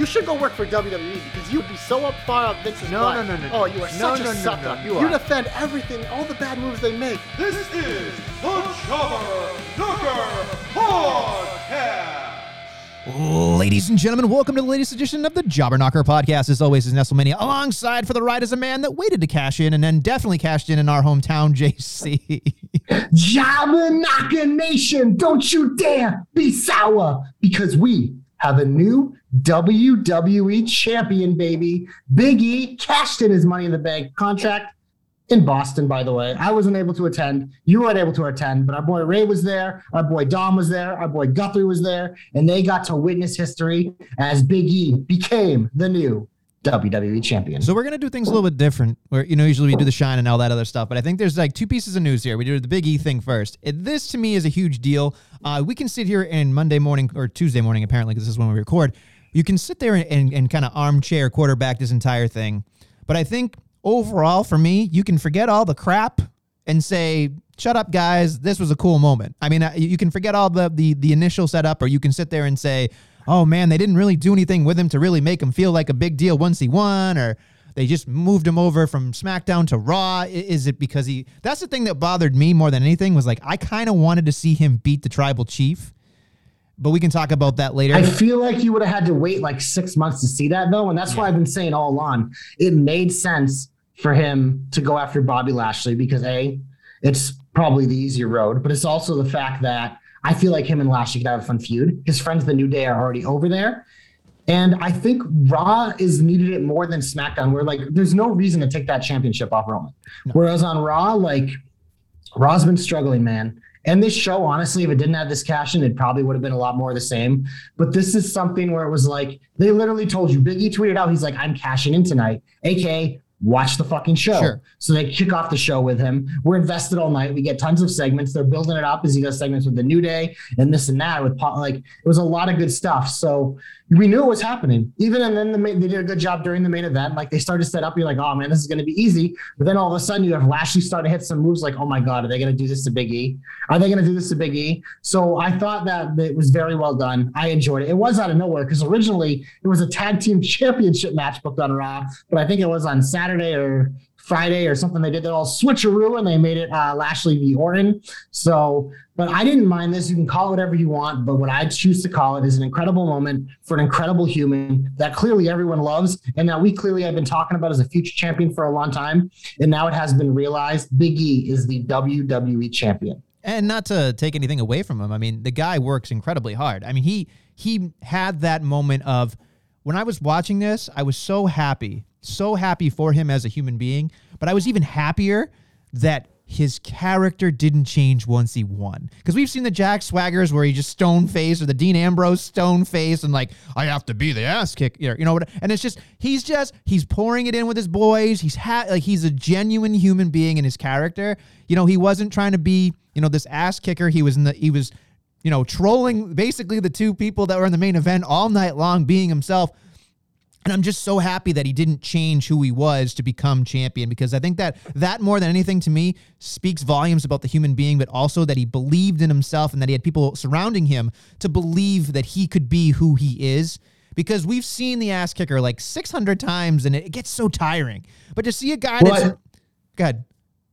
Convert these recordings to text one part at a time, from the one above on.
You should go work for WWE because you'd be so up far up Vince's No, butt. no, no, no, oh, no. Oh, you are No, such no, a no, sucker. no, you you are. defend everything, all the bad moves they make. This is the Jobber Knocker Podcast. Ladies and gentlemen, welcome to the latest edition of the Jobber Knocker podcast. As always, is Nestlemania. Alongside for the ride is a man that waited to cash in and then definitely cashed in in our hometown, JC. Jobber Knocker Nation, don't you dare be sour because we have a new WWE champion, baby. Big E cashed in his money in the bank contract in Boston, by the way. I wasn't able to attend. You weren't able to attend, but our boy Ray was there. Our boy Dom was there. Our boy Guthrie was there. And they got to witness history as Big E became the new WWE champion. so we're gonna do things a little bit different. Where you know usually we do the shine and all that other stuff, but I think there's like two pieces of news here. We do the Big E thing first. It, this to me is a huge deal. Uh, we can sit here and Monday morning or Tuesday morning apparently because this is when we record. You can sit there and, and, and kind of armchair quarterback this entire thing, but I think overall for me, you can forget all the crap and say, "Shut up, guys! This was a cool moment." I mean, uh, you can forget all the the the initial setup, or you can sit there and say, "Oh man, they didn't really do anything with him to really make him feel like a big deal once he won," or they just moved him over from SmackDown to Raw. Is it because he? That's the thing that bothered me more than anything was like I kind of wanted to see him beat the Tribal Chief, but we can talk about that later. I feel like you would have had to wait like six months to see that though, and that's why I've been saying all along it made sense for him to go after Bobby Lashley because a, it's probably the easier road, but it's also the fact that I feel like him and Lashley could have a fun feud. His friends, the New Day, are already over there. And I think Raw is needed it more than SmackDown, where like there's no reason to take that championship off Roman. Whereas on Raw, like Raw's been struggling, man. And this show, honestly, if it didn't have this cash in, it probably would have been a lot more of the same. But this is something where it was like they literally told you. Biggie tweeted out, he's like, "I'm cashing in tonight," aka watch the fucking show. Sure. So they kick off the show with him. We're invested all night. We get tons of segments. They're building it up as he does segments with the New Day and this and that. With po- like it was a lot of good stuff. So we knew it was happening. Even and then the main, they did a good job during the main event. Like they started to set up. You're like, oh man, this is going to be easy. But then all of a sudden you have Lashley start to hit some moves. Like, oh my god, are they going to do this to Big E? Are they going to do this to Big E? So I thought that it was very well done. I enjoyed it. It was out of nowhere because originally it was a tag team championship match booked on Raw, but I think it was on Saturday or Friday or something. They did that all switcheroo and they made it uh, Lashley v Orton. So, but I didn't mind this. You can call it whatever you want, but what I choose to call it is an incredible moment for an incredible human that clearly everyone loves, and that we clearly have been talking about as a future champion for a long time, and now it has been realized. Big E is the WWE champion. and not to take anything away from him i mean the guy works incredibly hard i mean he he had that moment of when i was watching this i was so happy so happy for him as a human being but i was even happier that his character didn't change once he won. Because we've seen the jack swaggers where he just stone face or the dean ambrose stone face and like i have to be the ass kick you know, you know what? And it's just he's just he's pouring it in with his boys. He's ha- like he's a genuine human being in his character. You know he wasn't trying to be you know this ass kicker. He was in the he was you know trolling basically the two people that were in the main event all night long being himself and I'm just so happy that he didn't change who he was to become champion because I think that that more than anything to me speaks volumes about the human being, but also that he believed in himself and that he had people surrounding him to believe that he could be who he is. Because we've seen the ass kicker like 600 times and it gets so tiring. But to see a guy Well, that's. I- Go ahead.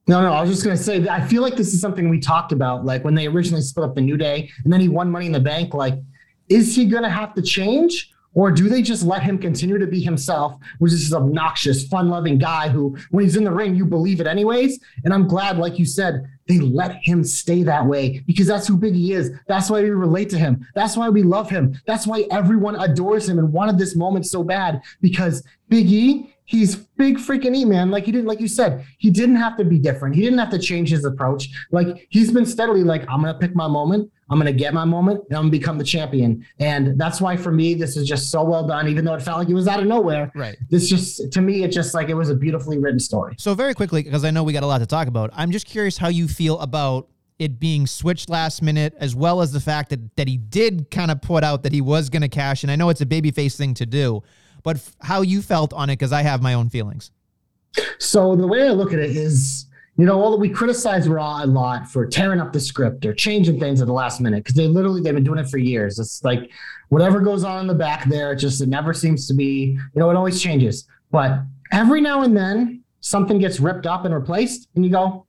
No, no, I was just gonna say that I feel like this is something we talked about, like when they originally split up the New Day and then he won Money in the Bank. Like, is he gonna have to change? Or do they just let him continue to be himself, which is this obnoxious, fun-loving guy who, when he's in the ring, you believe it anyways? And I'm glad, like you said, they let him stay that way because that's who Big E is. That's why we relate to him. That's why we love him. That's why everyone adores him and wanted this moment so bad because Big E He's big freaking E, man. Like he didn't, like you said, he didn't have to be different. He didn't have to change his approach. Like he's been steadily like, I'm gonna pick my moment. I'm gonna get my moment, and I'm gonna become the champion. And that's why for me, this is just so well done. Even though it felt like it was out of nowhere, Right. This just to me, it just like it was a beautifully written story. So very quickly, because I know we got a lot to talk about, I'm just curious how you feel about it being switched last minute, as well as the fact that that he did kind of put out that he was going to cash. And I know it's a babyface thing to do, but f- how you felt on it, because I have my own feelings. So the way I look at it is, you know, all that we criticize Raw a lot for tearing up the script or changing things at the last minute because they literally they've been doing it for years. It's like whatever goes on in the back there, it just it never seems to be, you know, it always changes. But every now and then something gets ripped up and replaced, and you go,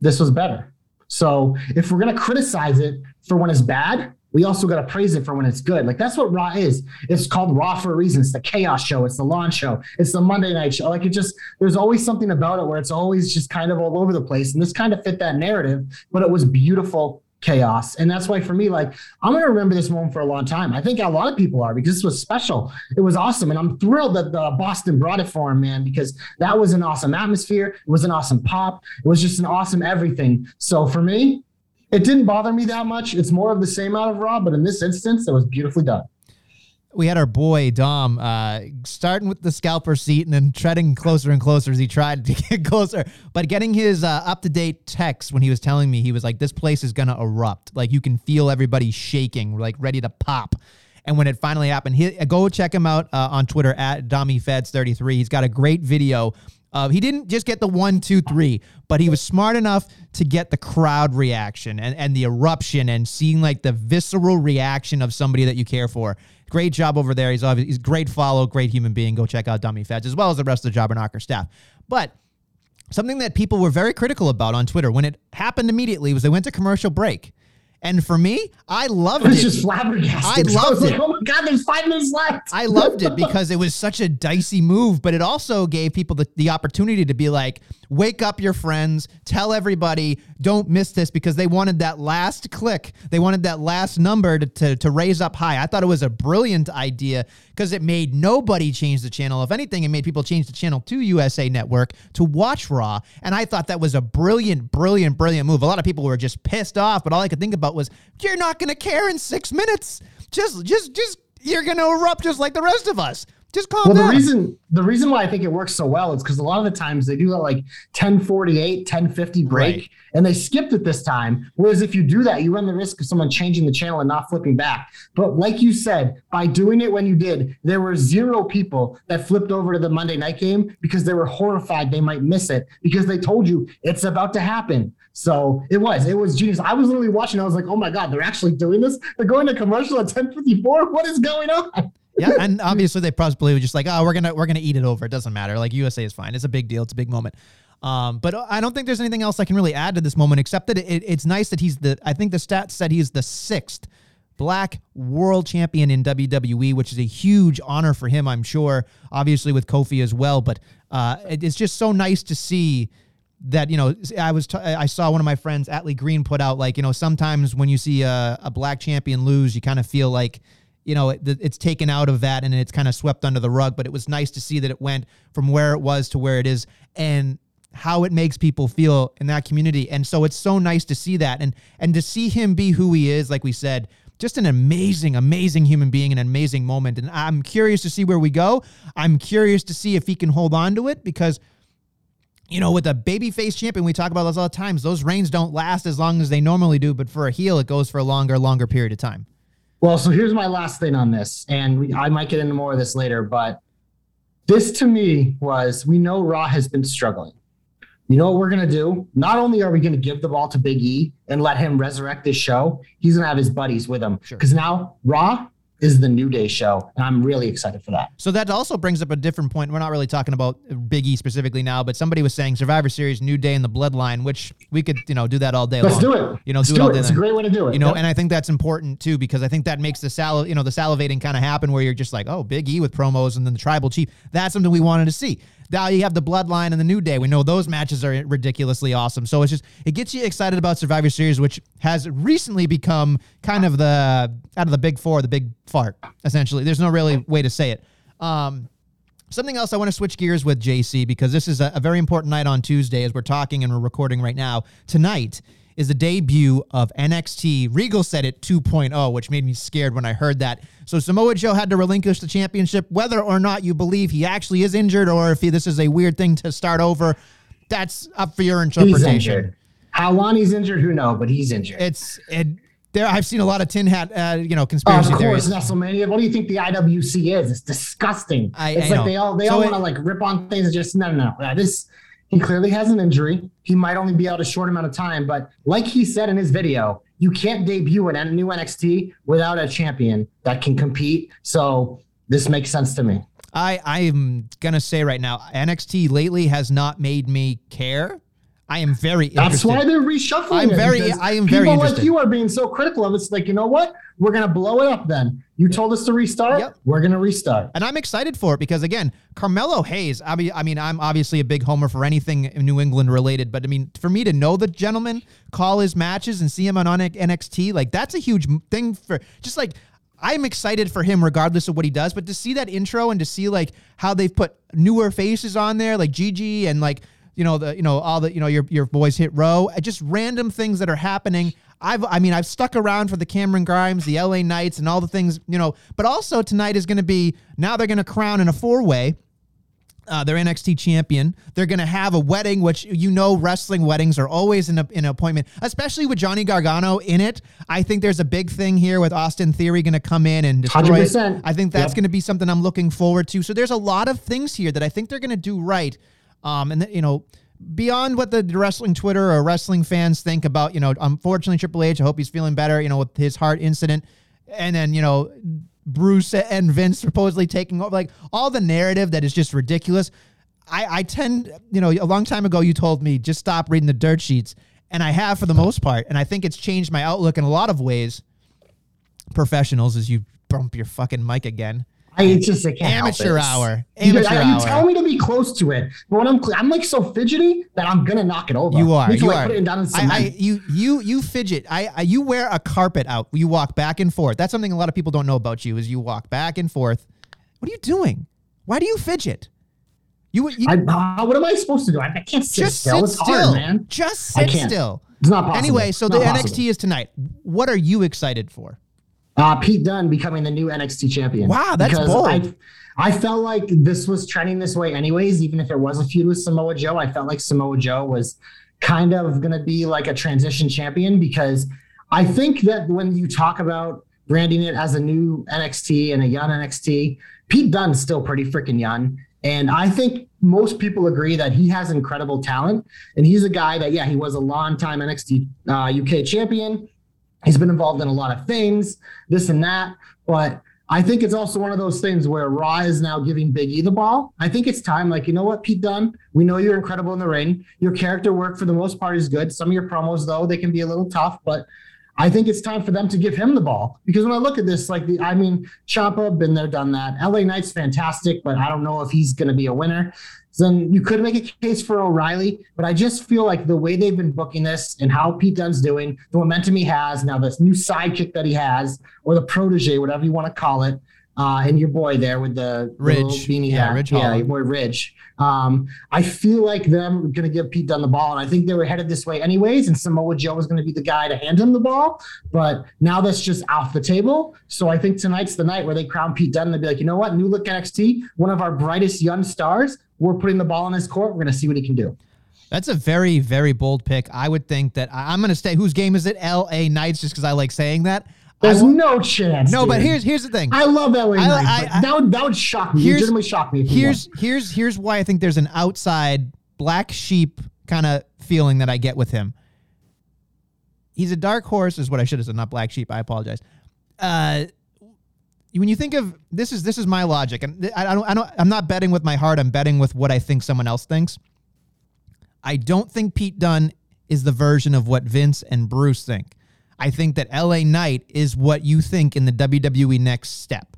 this was better. So if we're gonna criticize it for when it's bad, we also got to praise it for when it's good. Like that's what Raw is. It's called Raw for a reason. It's the chaos show. It's the launch show. It's the Monday night show. Like it just, there's always something about it where it's always just kind of all over the place. And this kind of fit that narrative, but it was beautiful chaos. And that's why for me, like I'm going to remember this moment for a long time. I think a lot of people are because this was special. It was awesome. And I'm thrilled that the Boston brought it for him, man, because that was an awesome atmosphere. It was an awesome pop. It was just an awesome everything. So for me, it didn't bother me that much. It's more of the same out of Raw, but in this instance, it was beautifully done. We had our boy Dom uh, starting with the scalper seat and then treading closer and closer as he tried to get closer. But getting his uh, up to date text when he was telling me, he was like, "This place is gonna erupt. Like you can feel everybody shaking, like ready to pop." And when it finally happened, he, go check him out uh, on Twitter at DommyFeds33. He's got a great video. Uh, he didn't just get the one, two, three, but he was smart enough to get the crowd reaction and, and the eruption and seeing like the visceral reaction of somebody that you care for. Great job over there. He's obviously he's great follow, great human being. Go check out Dummy Feds as well as the rest of the Jobber Knocker staff. But something that people were very critical about on Twitter when it happened immediately was they went to commercial break. And for me, I loved it. I was it. just flabbergasted. I I loved like, it. oh my God, there's five minutes left. I loved it because it was such a dicey move, but it also gave people the, the opportunity to be like, wake up your friends, tell everybody, don't miss this because they wanted that last click. They wanted that last number to, to, to raise up high. I thought it was a brilliant idea because it made nobody change the channel. If anything, it made people change the channel to USA Network to watch Raw. And I thought that was a brilliant, brilliant, brilliant move. A lot of people were just pissed off, but all I could think about was, you're not going to care in six minutes. Just, just, just, you're going to erupt just like the rest of us. Just calm Well, down. the reason the reason why I think it works so well is because a lot of the times they do that like 1048, 1050 break, Right. and they skipped it this time. Whereas if you do that, you run the risk of someone changing the channel and not flipping back. But like you said, by doing it when you did, there were zero people that flipped over to the Monday night game because they were horrified they might miss it because they told you it's about to happen. So it was, it was genius. I was literally watching. I was like, oh my God, they're actually doing this. They're going to commercial at 1054. What is going on? Yeah, and obviously they probably were just like, oh, we're gonna we're gonna eat it over. It doesn't matter. Like USA is fine. It's a big deal. It's a big moment. Um, but I don't think there's anything else I can really add to this moment except that it, it's nice that he's the. I think the stats said he's the sixth black world champion in WWE, which is a huge honor for him. I'm sure. Obviously with Kofi as well, but uh, it- it's just so nice to see that you know I was t- I saw one of my friends Atlee Green put out like you know sometimes when you see a, a black champion lose you kind of feel like you know it, it's taken out of that and it's kind of swept under the rug but it was nice to see that it went from where it was to where it is and how it makes people feel in that community and so it's so nice to see that and and to see him be who he is like we said just an amazing amazing human being an amazing moment and I'm curious to see where we go I'm curious to see if he can hold on to it because you know, with a babyface champion, we talk about this all the times. Those reigns don't last as long as they normally do, but for a heel, it goes for a longer, longer period of time. Well, so here's my last thing on this, and we, I might get into more of this later, but this to me was we know Raw has been struggling. You know what we're going to do? Not only are we going to give the ball to Big E and let him resurrect this show, he's going to have his buddies with him. Sure. Because now Raw is the New Day show, and I'm really excited for that. So that also brings up a different point. We're not really talking about Big E specifically now, but somebody was saying Survivor Series, New Day, and the Bloodline, which we could, you know, do that all day Let's long. do it. You know, Let's do it all day It's a great way to do it. You know, and I think that's important too because I think that makes the sal, you know, the salivating kind of happen where you're just like, oh, Big E with promos and then the Tribal Chief. That's something we wanted to see. Now you have the Bloodline and the New Day. We know those matches are ridiculously awesome. So it's just it gets you excited about Survivor Series, which has recently become kind of the out of the big four, the big fart. Essentially, there's no really way to say it. Um, Something else I want to switch gears with, JC, because this is a, a very important night on Tuesday as we're talking and we're recording right now. Tonight is the debut of NXT. Regal said it 2.0, which made me scared when I heard that. So Samoa Joe had to relinquish the championship, whether or not you believe he actually is injured or if he, this is a weird thing to start over. That's up for your He's interpretation. injured. How long he's injured, who knows? But he's injured. It's it. There, I've seen a lot of tin hat, uh, you know, conspiracy. Oh, of course, theories. WrestleMania. What do you think the IWC is? It's disgusting. I- it's I like know. they all they So all want to like rip on things. and Just no, no, no. This he clearly has an injury. He might only be out a short amount of time, but like he said in his video, you can't debut an new NXT without a champion that can compete. So this makes sense to me. I I am gonna say right now, NXT lately has not made me care. I am very That's why they're reshuffling. I'm very- I am very people interested. like you are being so critical of it. It's like you know what? We're gonna blow it up. Then you told us to restart. Yep. We're gonna restart. and I'm excited for it because again, Carmelo Hayes. I mean, I mean, I'm obviously a big homer for anything New England related, but I mean, for me to know the gentleman, call his matches, and see him on NXT, like that's a huge thing for just like. I'm excited for him regardless of what he does, but to see that intro and to see like how they've put newer faces on there, like Gigi and like you know the you know all the you know your your boys hit row, uh, just random things that are happening. I've I mean I've stuck around for the Cameron Grimes, the LA Knights, and all the things you know. But also tonight is going to be now they're going to crown in a four way. Uh, their NXT champion. They're going to have a wedding, which you know, wrestling weddings are always in, a, in an appointment, especially with Johnny Gargano in it. I think there's a big thing here with Austin Theory going to come in and destroy 100%. I think that's Yep. going to be something I'm looking forward to. So there's a lot of things here that I think they're going to do right. Um, and, you know, beyond what the wrestling Twitter or wrestling fans think about, you know, unfortunately, Triple H, I hope he's feeling better, you know, with his heart incident. And then, you know, Bruce and Vince supposedly taking over, like all the narrative that is just ridiculous. I, I tend, you know, a long time ago, you told me just stop reading the dirt sheets. And I have for the most part. And I think it's changed my outlook in a lot of ways. Professionals, as you bump your fucking mic again. I it's just I can't Amateur hour. You, Amateur you hour. tell me to be close to it, but when I'm I'm like so fidgety that I'm gonna knock it over. You are. You like, are. Put it down in. I, I, you, you, you fidget. I, I, you wear a carpet out. You walk back and forth. That's something a lot of people don't know about you. Is you walk back and forth. What are you doing? Why do you fidget? You, you I- uh, what am I supposed to do? I, I can't sit just still. sit It's still, hard, man. Just I sit still. It's not possible. Anyway, so Not the possible. NXT is tonight. What are you excited for? Uh, Pete Dunne becoming the new NXT champion. Wow, that's Because bold. I, I felt like this was trending this way, anyways. Even if it was a feud with Samoa Joe, I felt like Samoa Joe was kind of going to be like a transition champion because I think that when you talk about branding it as a new NXT and a young NXT, Pete Dunne's still pretty freaking young. And I think most people agree that he has incredible talent. And he's a guy that, yeah, he was a long time NXT uh, UK champion. He's been involved in a lot of things, this and that. But I think it's also one of those things where Raw is now giving Big E the ball. I think it's time, like, you know what, Pete Dunne, we know you're incredible in the ring. Your character work for the most part is good. Some of your promos, though, they can be a little tough, but I think it's time for them to give him the ball. Because when I look at this, like, the, I mean, Ciampa, been there, done that. LA Knight's fantastic, but I don't know if he's going to be a winner. Then you could make a case for O'Reilly, but I just feel like the way they've been booking this and how Pete Dunne's doing, the momentum he has, now this new sidekick that he has, or the protege, whatever you want to call it, uh, and your boy there with the the little beanie Yeah, hat. Ridge yeah, your boy Ridge. Um, I feel like them going to give Pete Dunne the ball, and I think they were headed this way anyways. And Samoa Joe was going to be the guy to hand him the ball, but now that's just off the table. So I think tonight's the night where they crown Pete Dunne. They'll be like, you know what, new look NXT, one of our brightest young stars. We're putting the ball in his court. We're going to see what he can do. That's a very, very bold pick. I would think that I, I'm going to stay. Whose game is it? L.A. Knights, just because I like saying that. There's will- no chance. no, but here's here's the thing. I love LA I- Knights, I- I- that would that would shock me. Legitimately shock me. Here's here's here's why I think there's an outside black sheep kind of feeling that I get with him. He's a dark horse, is what I should have said, not black sheep. I apologize. Uh, when you think of this is this is my logic, and I, I don't I don't I'm not betting with my heart. I'm betting with what I think someone else thinks. I don't think Pete Dunne is the version of what Vince and Bruce think. I think that LA Knight is what you think in the WWE next step.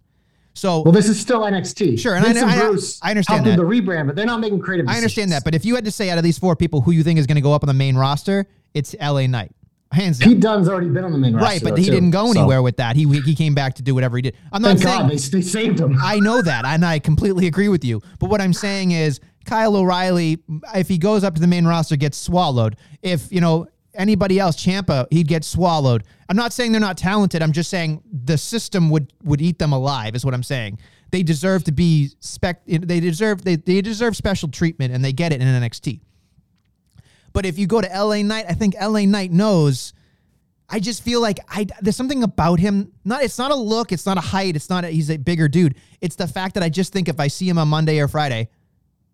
So Well, this is still NXT. Sure, and I know- I- Bruce I understand that. the rebrand, but they're not making creative. I understand that, but if you had to say out of these four people who you think is going to go up on the main roster, it's LA Knight. hands down. Pete Dunne's already been on the main roster. Right, but he too. didn't go So, anywhere with that. He he came back to do whatever he did. I'm not Thank saying God they, they saved him. I know that, and I completely agree with you. But what I'm saying is, Kyle O'Reilly, if he goes up to the main roster, gets swallowed. If you know anybody else, Ciampa, he'd get swallowed. I'm not saying they're not talented. I'm just saying the system would would eat them alive. Is what I'm saying. They deserve to be spec. They deserve they, they deserve special treatment, and they get it in NXT. But if you go to LA Knight, I think LA Knight knows. I just feel like I there's something about him. Not it's not a look, it's not a height, it's not a, he's a bigger dude. It's the fact that I just think if I see him on Monday or Friday,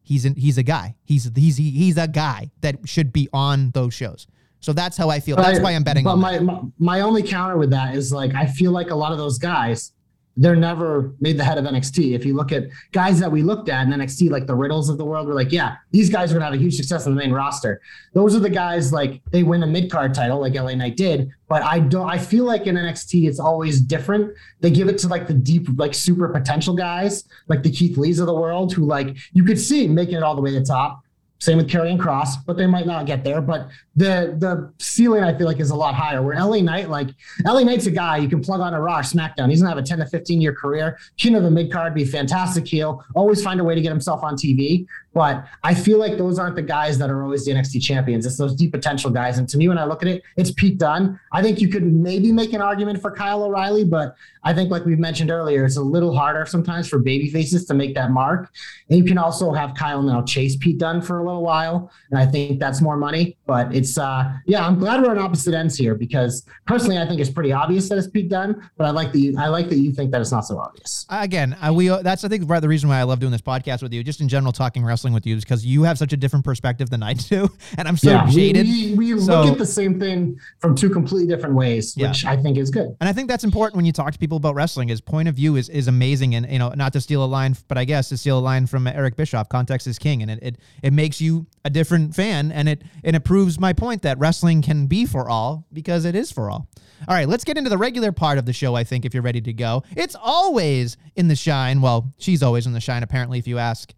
he's an, he's a guy. He's he's he's a guy that should be on those shows. So that's how I feel. That's why I'm betting But on my, my my only counter with that is like I feel like a lot of those guys, they're never made the head of NXT. If you look at guys that we looked at in NXT, like the Riddles of the world, we're like, yeah, these guys are gonna have a huge success on the main roster. Those are the guys like they win a mid card title, like LA Knight did. But I don't. I feel like in NXT, it's always different. They give it to like the deep, like super potential guys, like the Keith Lees of the world, who like you could see making it all the way to the top. Same with Karrion Kross, but they might not get there. But the the ceiling I feel like is a lot higher. Where LA Knight, like LA Knight's a guy you can plug on a Raw, SmackDown. He's gonna have a 10 to 15 year career. King of the mid card, be fantastic heel, always find a way to get himself on TV. But I feel like those aren't the guys that are always the NXT champions. It's those deep potential guys. And to me, when I look at it, it's Pete Dunne. I think you could maybe make an argument for Kyle O'Reilly, but I think, like we've mentioned earlier, it's a little harder sometimes for baby faces to make that mark. And you can also have Kyle now chase Pete Dunne for a little while. And I think that's more money. But it's, uh, yeah, I'm glad we're on opposite ends here because personally, I think it's pretty obvious that it's Pete Dunne. But I like that you, I like that you think that it's not so obvious. again, I, we that's I think the reason why I love doing this podcast with you, just in general talking wrestling with you, is because you have such a different perspective than I do, and I'm so yeah, we- jaded. We, we So- look at the same thing from two completely different ways, Yeah. which I think is good. And I think that's important when you talk to people about wrestling. Is point of view is is amazing, and you know, not to steal a line, but I guess to steal a line from Eric Bischoff, context is king, and it it, it makes you a different fan, and it and it proves my point that wrestling can be for all because it is for all. All right, let's get into the regular part of the show. I think if you're ready to go, it's always in the shine. Well, she's always in the shine, apparently, if you ask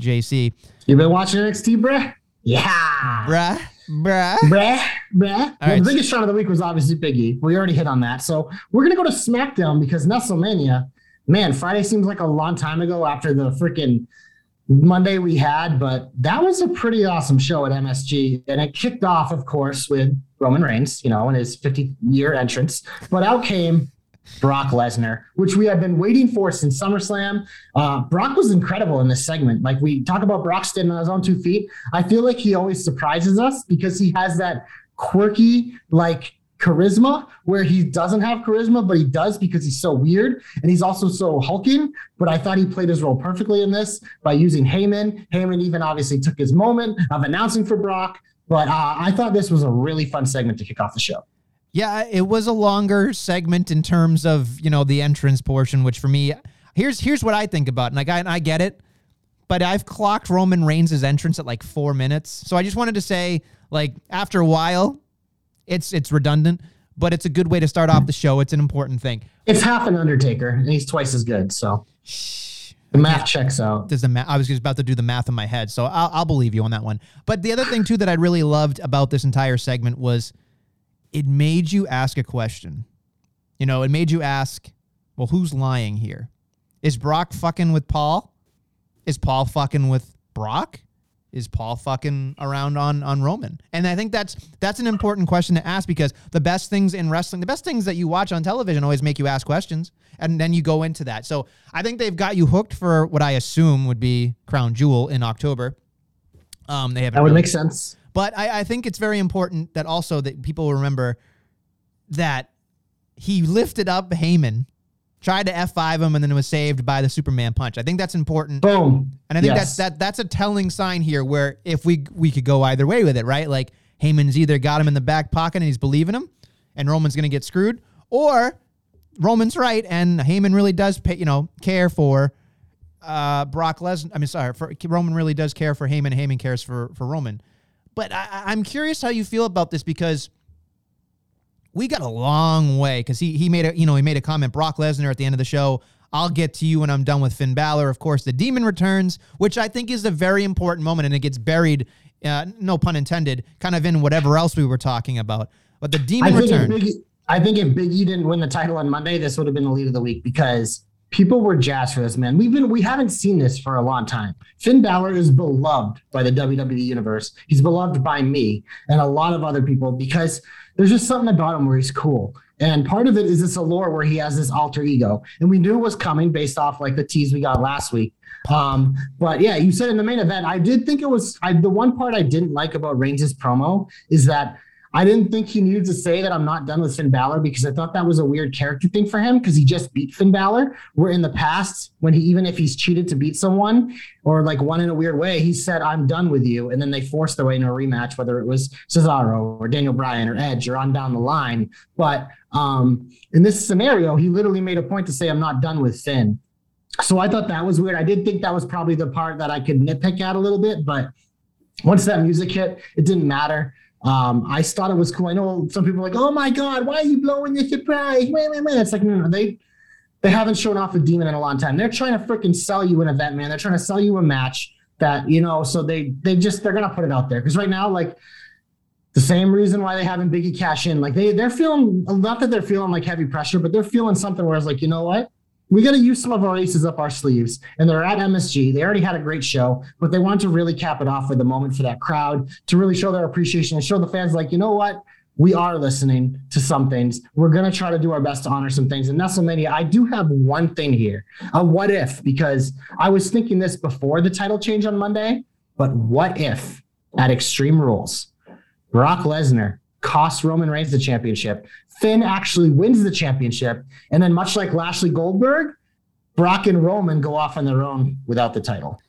JC. You've been watching NXT, bruh? Yeah. Bruh, bruh. Bruh, bruh. well, right. the biggest shot of the week was obviously Biggie. We already hit on that. So we're going to go to SmackDown because WrestleMania, man, Friday seems like a long time ago after the freaking Monday we had, but that was a pretty awesome show at MSG. And it kicked off, of course, with Roman Reigns, you know, in his 50 year entrance. But out came Brock Lesnar, which we have been waiting for since SummerSlam. Uh, Brock was incredible in this segment. Like we talk about Brock standing on his own two feet. I feel like he always surprises us because he has that quirky, like charisma where he doesn't have charisma, but he does because he's so weird and he's also so hulking. But I thought he played his role perfectly in this by using Heyman. Heyman even obviously took his moment of announcing for Brock. But uh, I thought this was a really fun segment to kick off the show. Yeah, it was a longer segment in terms of you know the entrance portion, which for me, here's here's what I think about, and like I, and I get it, but I've clocked Roman Reigns' entrance at like four minutes, so I just wanted to say, like after a while, it's it's redundant, but it's a good way to start off the show. It's an important thing. It's half an Undertaker, and he's twice as good. So the math checks out. Does the ma- I was just about to do the math in my head, so I'll, I'll believe you on that one. But the other thing too that I really loved about this entire segment was it made you ask a question. You know, it made you ask, well, who's lying here? Is Brock fucking with Paul? Is Paul fucking with Brock? Is Paul fucking around on on Roman? And I think that's that's an important question to ask because the best things in wrestling, the best things that you watch on television always make you ask questions and then you go into that. So I think they've got you hooked for what I assume would be Crown Jewel in October. Um, they haven't That would really- make sense. But I, I think it's very important that also that people remember that he lifted up Heyman, tried to F5 him, and then was saved by the Superman punch. I think that's important. Boom. And I think Yes. that's that that's a telling sign here where if we we could go either way with it, right? Like Heyman's either got him in the back pocket and he's believing him, and Roman's gonna get screwed, or Roman's right and Heyman really does pay, you know, care for uh, Brock Lesnar. I mean, sorry, for Roman really does care for Heyman. Heyman cares for for Roman. But I, I'm curious how you feel about this because we got a long way. Because he he made a you know he made a comment. Brock Lesnar at the end of the show. I'll get to you when I'm done with Finn Balor. Of course, the Demon returns, which I think is a very important moment, and it gets buried, uh, no pun intended, kind of in whatever else we were talking about. But the demon returns I think, if returned. Big, E- I think if Big E didn't win the title on Monday, this would have been the lead of the week because people were jazzed for this man. We've been we haven't seen this for a long time. Finn Balor is beloved by the WWE universe. He's beloved by me and a lot of other people because there's just something about him where he's cool. And part of it is this allure where he has this alter ego. And we knew it was coming based off like the tease we got last week. Um, but yeah, you said in the main event, I did think it was I, the one part I didn't like about Reigns' promo is that I didn't think he needed to say that I'm not done with Finn Balor because I thought that was a weird character thing for him because he just beat Finn Balor. Where in the past, when he even if he's cheated to beat someone or like won in a weird way, he said, I'm done with you. And then they forced their way into a rematch, whether it was Cesaro or Daniel Bryan or Edge or on down the line. But um, in this scenario, he literally made a point to say, I'm not done with Finn. So I thought that was weird. I did think that was probably the part that I could nitpick at a little bit, but once that music hit, it didn't matter. Um, I thought it was cool. I know some people are like, "Oh my god, why are you blowing the surprise?" Wait, wait, wait. It's like no, no, they they haven't shown off a demon in a long time. They're trying to freaking sell you an event, man. They're trying to sell you a match that you know. So they they just they're gonna put it out there because right now, like the same reason why they haven't Biggie cash in, like they they're feeling not that they're feeling like heavy pressure, but they're feeling something where it's like, you know what? We got to use some of our aces up our sleeves. And they're at MSG. They already had a great show, but they wanted to really cap it off with a moment for that crowd to really show their appreciation and show the fans, like, you know what? We are listening to some things. We're going to try to do our best to honor some things. And WrestleMania, I do have one thing here a what if, because I was thinking this before the title change on Monday, but what if at Extreme Rules, Brock Lesnar costs Roman Reigns the championship. Finn actually wins the championship. And then, much like Lashley Goldberg, Brock and Roman go off on their own without the title.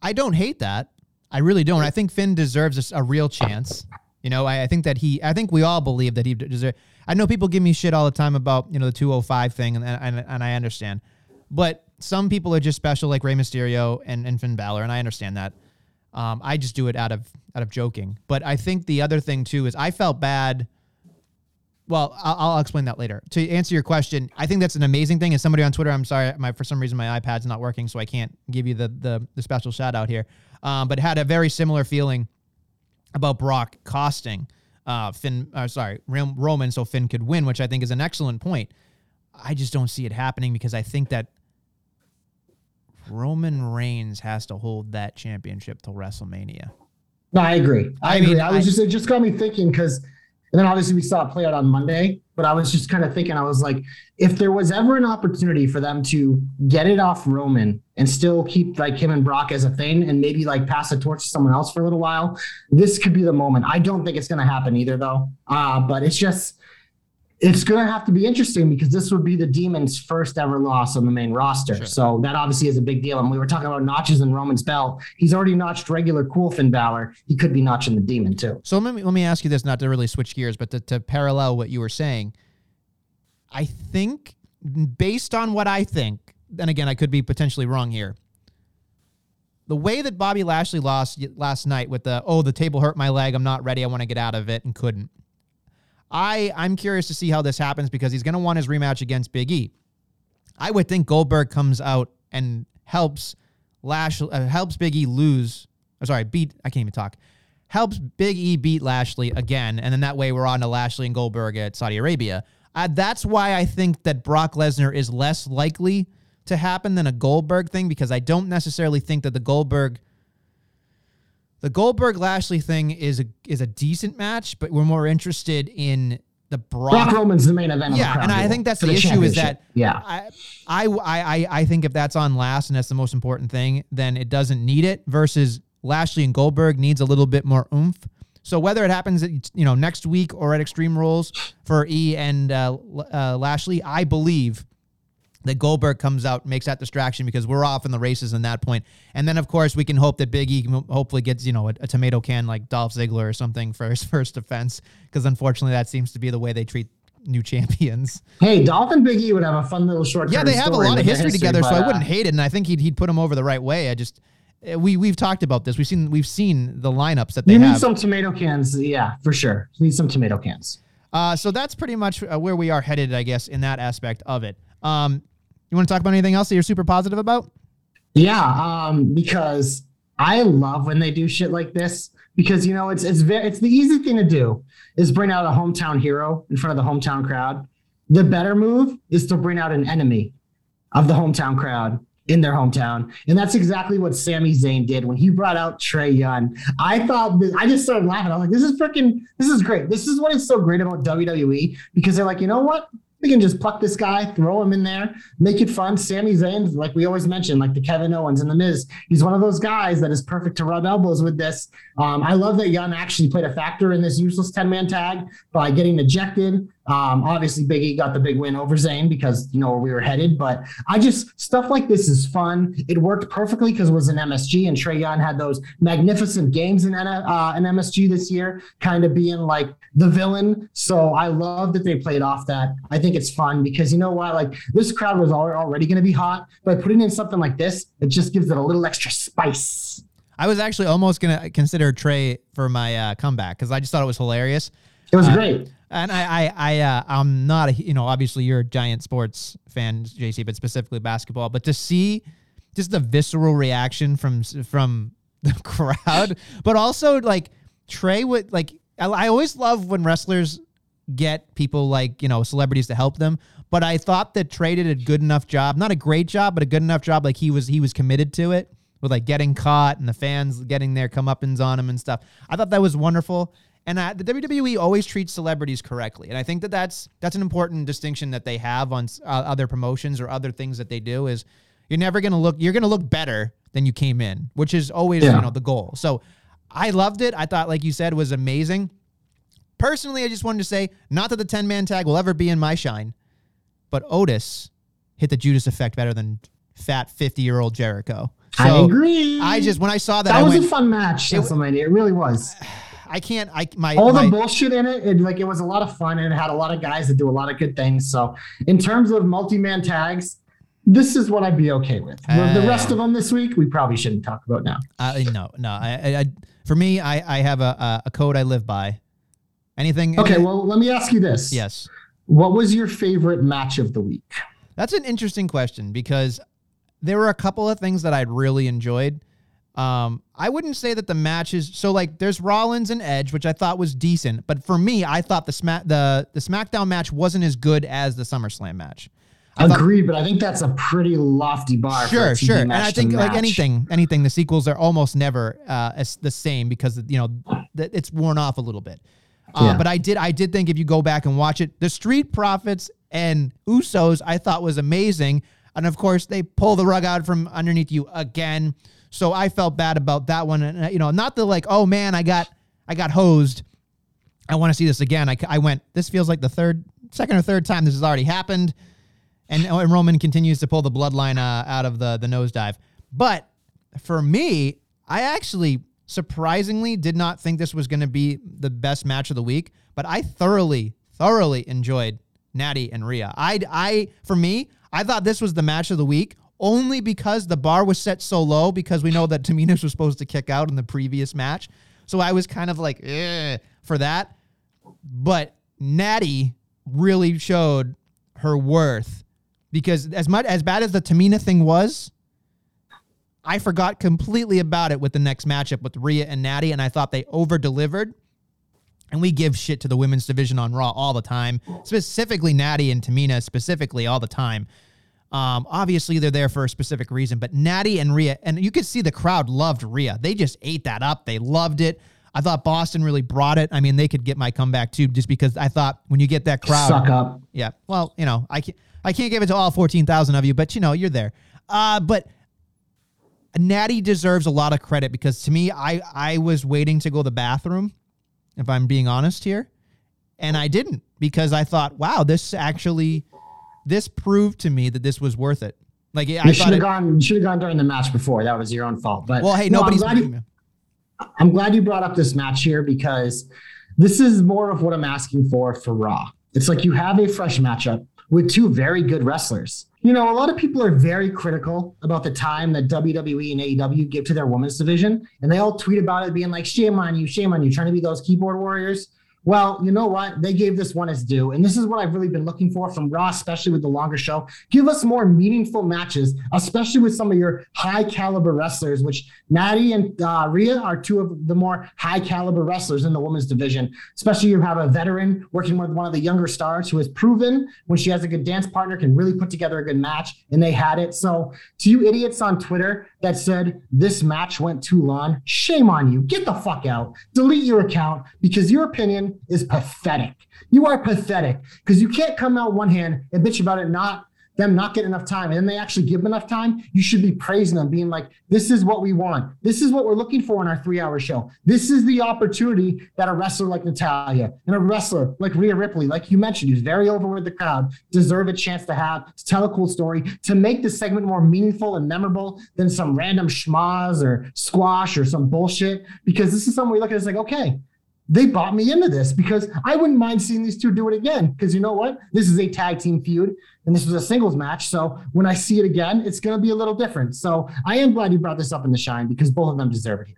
I don't hate that. I really don't. I think Finn deserves a, a real chance. You know, I, I, think that he, I think we all believe that he deserves. I know people give me shit all the time about, you know, the 205 thing, and, and, and I understand. But some people are just special, like Rey Mysterio and, and Finn Balor, and I understand that. Um, I just do it out of out of joking. But I think the other thing too is I felt bad. Well, I'll, I'll, explain that later. To answer your question, I think that's an amazing thing. As somebody on Twitter, I'm sorry, my for some reason my iPad's not working, so I can't give you the the, the special shout out here. Um, but had a very similar feeling about Brock costing uh, Finn. Uh, sorry, Roman, so Finn could win, which I think is an excellent point. I just don't see it happening because I think that Roman Reigns has to hold that championship till WrestleMania. No, I agree. I, I agree. Mean, I was I, just it just got me thinking because and then obviously we saw it play out on Monday, but I was just kind of thinking, I was like, if there was ever an opportunity for them to get it off Roman and still keep like him and Brock as a thing and maybe like pass the torch to someone else for a little while, this could be the moment. I don't think it's going to happen either though. Uh, but it's just, it's going to have to be interesting because this would be the Demons' first ever loss on the main roster. Sure. So that obviously is a big deal. And we were talking about notches in Roman's belt. He's already notched regular cool Finn Balor. He could be notching the Demon too. So let me let me ask you this, not to really switch gears, but to, to parallel what you were saying. I think, based on what I think, and again, I could be potentially wrong here. The way that Bobby Lashley lost last night with the oh the table hurt my leg, I'm not ready, I want to get out of it, and couldn't I I'm curious to see how this happens because he's going to want his rematch against Big E. I would think Goldberg comes out and helps Lash uh, helps Big E lose. I'm sorry, beat. I can't even talk. Helps Big E beat Lashley again, and then that way we're on to Lashley and Goldberg at Saudi Arabia. Uh, that's why I think that Brock Lesnar is less likely to happen than a Goldberg thing because I don't necessarily think that the Goldberg the Goldberg Lashley thing is a is a decent match, but we're more interested in the Brock, Brock Roman's the main event. Yeah, and I think that's the, the issue is that yeah, I, I I I think if that's on last and that's the most important thing, then it doesn't need it. Versus Lashley and Goldberg needs a little bit more oomph. So whether it happens, at, you know, next week or at Extreme Rules for E and uh, uh, Lashley, I believe that Goldberg comes out, makes that distraction because we're off in the races in that point. And then, of course, we can hope that Big E hopefully gets, you know, a, a tomato can like Dolph Ziggler or something for his first defense because unfortunately that seems to be the way they treat new champions. Hey, Dolph and Big E would have a fun little short. Yeah, they have a lot of history, history together, so I wouldn't uh, hate it, and I think he'd he'd put them over the right way. I just eh, we we've talked about this. We've seen we've seen the lineups that they you need have. some tomato cans, yeah, for sure. You need some tomato cans. Uh, so that's pretty much uh, where we are headed, I guess, in that aspect of it. Um, you want to talk about anything else that you're super positive about? Yeah, um, because I love when they do shit like this because you know it's it's very it's the easy thing to do is bring out a hometown hero in front of the hometown crowd. The better move is to bring out an enemy of the hometown crowd in their hometown. And that's exactly what Sami Zayn did when he brought out Trae Young. I thought, I just started laughing. I was like, this is freaking, this is great. This is what is so great about WWE because they're like, you know what? We can just pluck this guy, throw him in there, make it fun. Sami Zayn, like we always mention, like the Kevin Owens and the Miz, he's one of those guys that is perfect to rub elbows with this. Um, I love that Young actually played a factor in this useless 10 man tag by getting ejected. Um, obviously, Biggie got the big win over Zayn because you know where we were headed. But I just stuff like this is fun. It worked perfectly because it was an MSG, and Trae Young had those magnificent games in uh, an MSG this year, kind of being like the villain. So I love that they played off that. I think it's fun because you know what? Like this crowd was already going to be hot, but putting in something like this, it just gives it a little extra spice. I was actually almost going to consider Trae for my uh, comeback because I just thought it was hilarious. It was uh, great and I, I, I uh, I'm not a, you know, obviously you're a giant sports fan, JC, but specifically basketball. But to see just the visceral reaction from from the crowd, but also like Trae would like. I, I always love when wrestlers get people like you know celebrities to help them. But I thought that Trae did a good enough job, not a great job, but a good enough job. Like he was he was committed to it with like getting caught and the fans getting their comeuppance on him and stuff. I thought that was wonderful. And the WWE always treats celebrities correctly, and I think that that's that's an important distinction that they have on uh, other promotions or other things that they do. Is you're never gonna look you're gonna look better than you came in, which is always yeah. you know the goal. So I loved it. I thought, like you said, was amazing. Personally, I just wanted to say, not that the 10 man tag will ever be in my shine, but Otis hit the Judas effect better than fat 50 year old Jericho. So I agree. I just when I saw that, that I was went, a fun match. It, it really was. I can't. I my all my, the bullshit in it, it. Like it was a lot of fun and it had a lot of guys that do a lot of good things. So in terms of multi-man tags, this is what I'd be okay with. Uh, the rest of them this week, we probably shouldn't talk about now. Uh, no, no. I, I, for me, I, I have a, a code I live by. Anything? Okay. Well, let me ask you this. Yes. What was your favorite match of the week? That's an interesting question because there were a couple of things that I'd really enjoyed. Um, I wouldn't say that the matches. So like, there's Rollins and Edge, which I thought was decent, but for me, I thought the smack the the SmackDown match wasn't as good as the SummerSlam match. I Agreed, thought, but I think that's a pretty lofty bar. Sure, sure, and I think like anything, anything, the sequels are almost never uh, as the same because you know it's worn off a little bit. Uh, yeah. But I did, I did think if you go back and watch it, the Street Profits and Usos, I thought was amazing, and of course they pull the rug out from underneath you again. So I felt bad about that one. And, uh, you know, not the like, oh man, I got, I got hosed. I want to see this again. I, I went, this feels like the third, second or third time this has already happened. And, oh, and Roman continues to pull the bloodline uh, out of the, the nosedive. But for me, I actually surprisingly did not think this was going to be the best match of the week, but I thoroughly, thoroughly enjoyed Natty and Rhea. I, I, for me, I thought this was the match of the week only because the bar was set so low because we know that Tamina was supposed to kick out in the previous match. So I was kind of like, eh, for that. But Natty really showed her worth because as much as bad as the Tamina thing was, I forgot completely about it with the next matchup with Rhea and Natty, and I thought they over delivered. And we give shit to the women's division on Raw all the time, specifically Natty and Tamina, specifically all the time. Um, obviously, they're there for a specific reason, but Natty and Rhea, and you could see the crowd loved Rhea. They just ate that up. They loved it. I thought Boston really brought it. I mean, they could get my comeback too, just because I thought when you get that crowd, suck up. Yeah. Well, you know, I can't, I can't give it to all fourteen thousand of you, but you know, you're there. Uh, but Natty deserves a lot of credit because to me, I I was waiting to go to the bathroom, if I'm being honest here, and I didn't because I thought, wow, this actually this proved to me that this was worth it. Like you should have gone. You should have gone during the match before. That was your own fault. But well, hey, no, nobody's. I'm glad, you, I'm glad you brought up this match here because this is more of what I'm asking for for Raw. It's like you have a fresh matchup with two very good wrestlers. You know, a lot of people are very critical about the time that WWE and AEW give to their women's division, and they all tweet about it, being like, "Shame on you, shame on you," trying to be those keyboard warriors. Well, you know what? They gave this one its due. And this is what I've really been looking for from Raw, especially with the longer show. Give us more meaningful matches, especially with some of your high caliber wrestlers, which Natty and uh, Rhea are two of the more high caliber wrestlers in the women's division. Especially you have a veteran working with one of the younger stars who has proven when she has a good dance partner can really put together a good match. And they had it. So to you idiots on Twitter that said this match went too long, shame on you. Get the fuck out. Delete your account because your opinion is pathetic. You are pathetic because you can't come out one hand and bitch about it not them not getting enough time and then they actually give them enough time. You should be praising them, being like, this is what we want. This is what we're looking for in our three hour show. This is the opportunity that a wrestler like Natalya and a wrestler like Rhea Ripley, like you mentioned, who's very over with the crowd, deserve a chance to have to tell a cool story, to make the segment more meaningful and memorable than some random schmaz or squash or some bullshit. Because this is something we look at it's like, okay, they bought me into this because I wouldn't mind seeing these two do it again. Because you know what? This is a tag team feud and this was a singles match. So when I see it again, it's going to be a little different. So I am glad you brought this up in the shine because both of them deserve it here.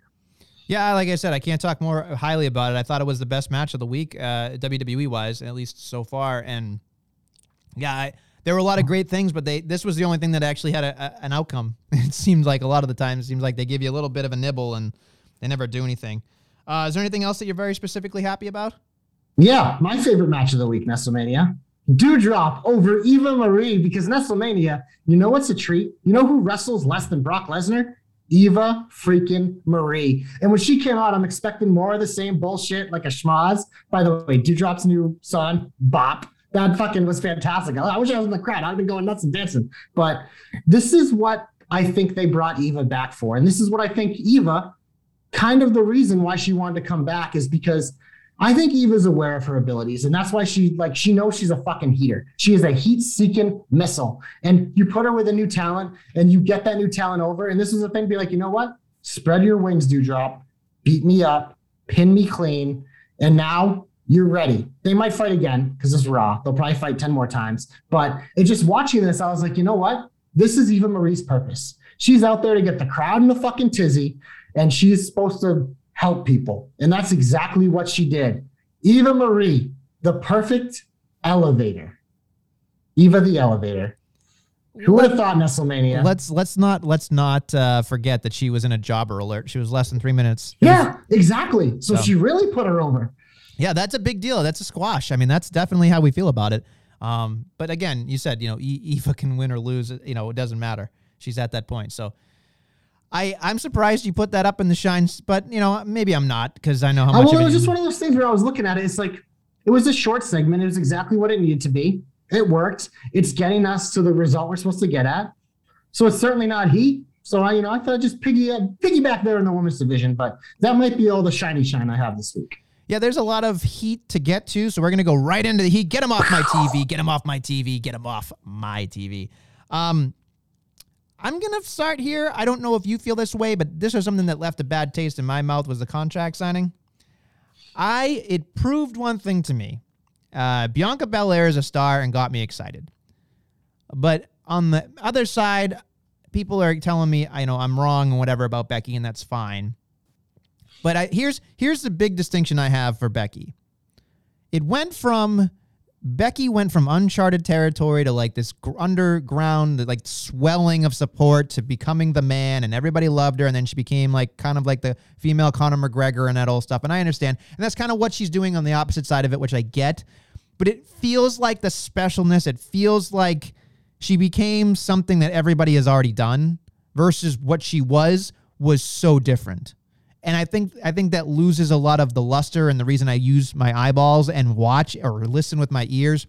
Yeah, like I said, I can't talk more highly about it. I thought it was the best match of the week, uh, WWE wise, at least so far. And yeah, I, there were a lot of great things, but they this was the only thing that actually had a, a, an outcome. It seems like a lot of the time, it seems like they give you a little bit of a nibble and they never do anything. Uh, is there anything else that you're very specifically happy about? Yeah, my favorite match of the week, Nestlemania. Doudrop over Eva Marie because WrestleMania, you know what's a treat? You know who wrestles less than Brock Lesnar? Eva freaking Marie. And when she came out, I'm expecting more of the same bullshit like a schmaz. By the way, Doudrop's new song, Bop. That fucking was fantastic. I wish I was in the crowd. I'd been going nuts and dancing. But this is what I think they brought Eva back for. And this is what I think Eva kind of the reason why she wanted to come back is because I think Eva's aware of her abilities, and that's why she like she knows she's a fucking heater. She is a heat-seeking missile, and you put her with a new talent, and you get that new talent over. And this is the thing: be like, you know what? Spread your wings, Doudrop, beat me up, pin me clean, and now you're ready. They might fight again because it's Raw. They'll probably fight ten more times. But it just watching this, I was like, you know what? This is Eva Marie's purpose. She's out there to get the crowd in the fucking tizzy and she's supposed to help people. And that's exactly what she did. Eva Marie, the perfect elevator. Eva the elevator. Who would have thought WrestleMania? Let's let's not let's not uh, forget that she was in a jobber alert. She was less than three minutes. Yeah, exactly. So, so, she really put her over. Yeah, that's a big deal. That's a squash. I mean, that's definitely how we feel about it. Um, but again, you said you know e- Eva can win or lose. You know, it doesn't matter. She's at that point. So I I'm surprised you put that up in the shines, but you know maybe I'm not because I know how much. well, it was just one of those things where I was looking at it. It's like it was a short segment. It was exactly what it needed to be. It worked. It's getting us to the result we're supposed to get at. So it's certainly not heat. So I, you know, I thought I'd just piggy uh, piggyback there in the women's division, but that might be all the shiny shine I have this week. Yeah, there's a lot of heat to get to, so we're gonna go right into the heat. Get them off my TV. Get them off my TV. Get them off my TV. Um, I'm gonna start here. I don't know if you feel this way, but this was something that left a bad taste in my mouth was the contract signing. I it proved one thing to me. Uh, Bianca Belair is a star and got me excited. But on the other side, people are telling me I know I'm wrong and whatever about Becky, and that's fine. But I, here's here's the big distinction I have for Becky. It went from Becky went from uncharted territory to like this underground, like swelling of support to becoming the man, and everybody loved her. And then she became like kind of like the female Conor McGregor and that old stuff. And I understand. And that's kind of what she's doing on the opposite side of it, which I get. But it feels like the specialness, it feels like she became something that everybody has already done versus what she was, was so different and I think I think that loses a lot of the luster and the reason I use my eyeballs and watch or listen with my ears.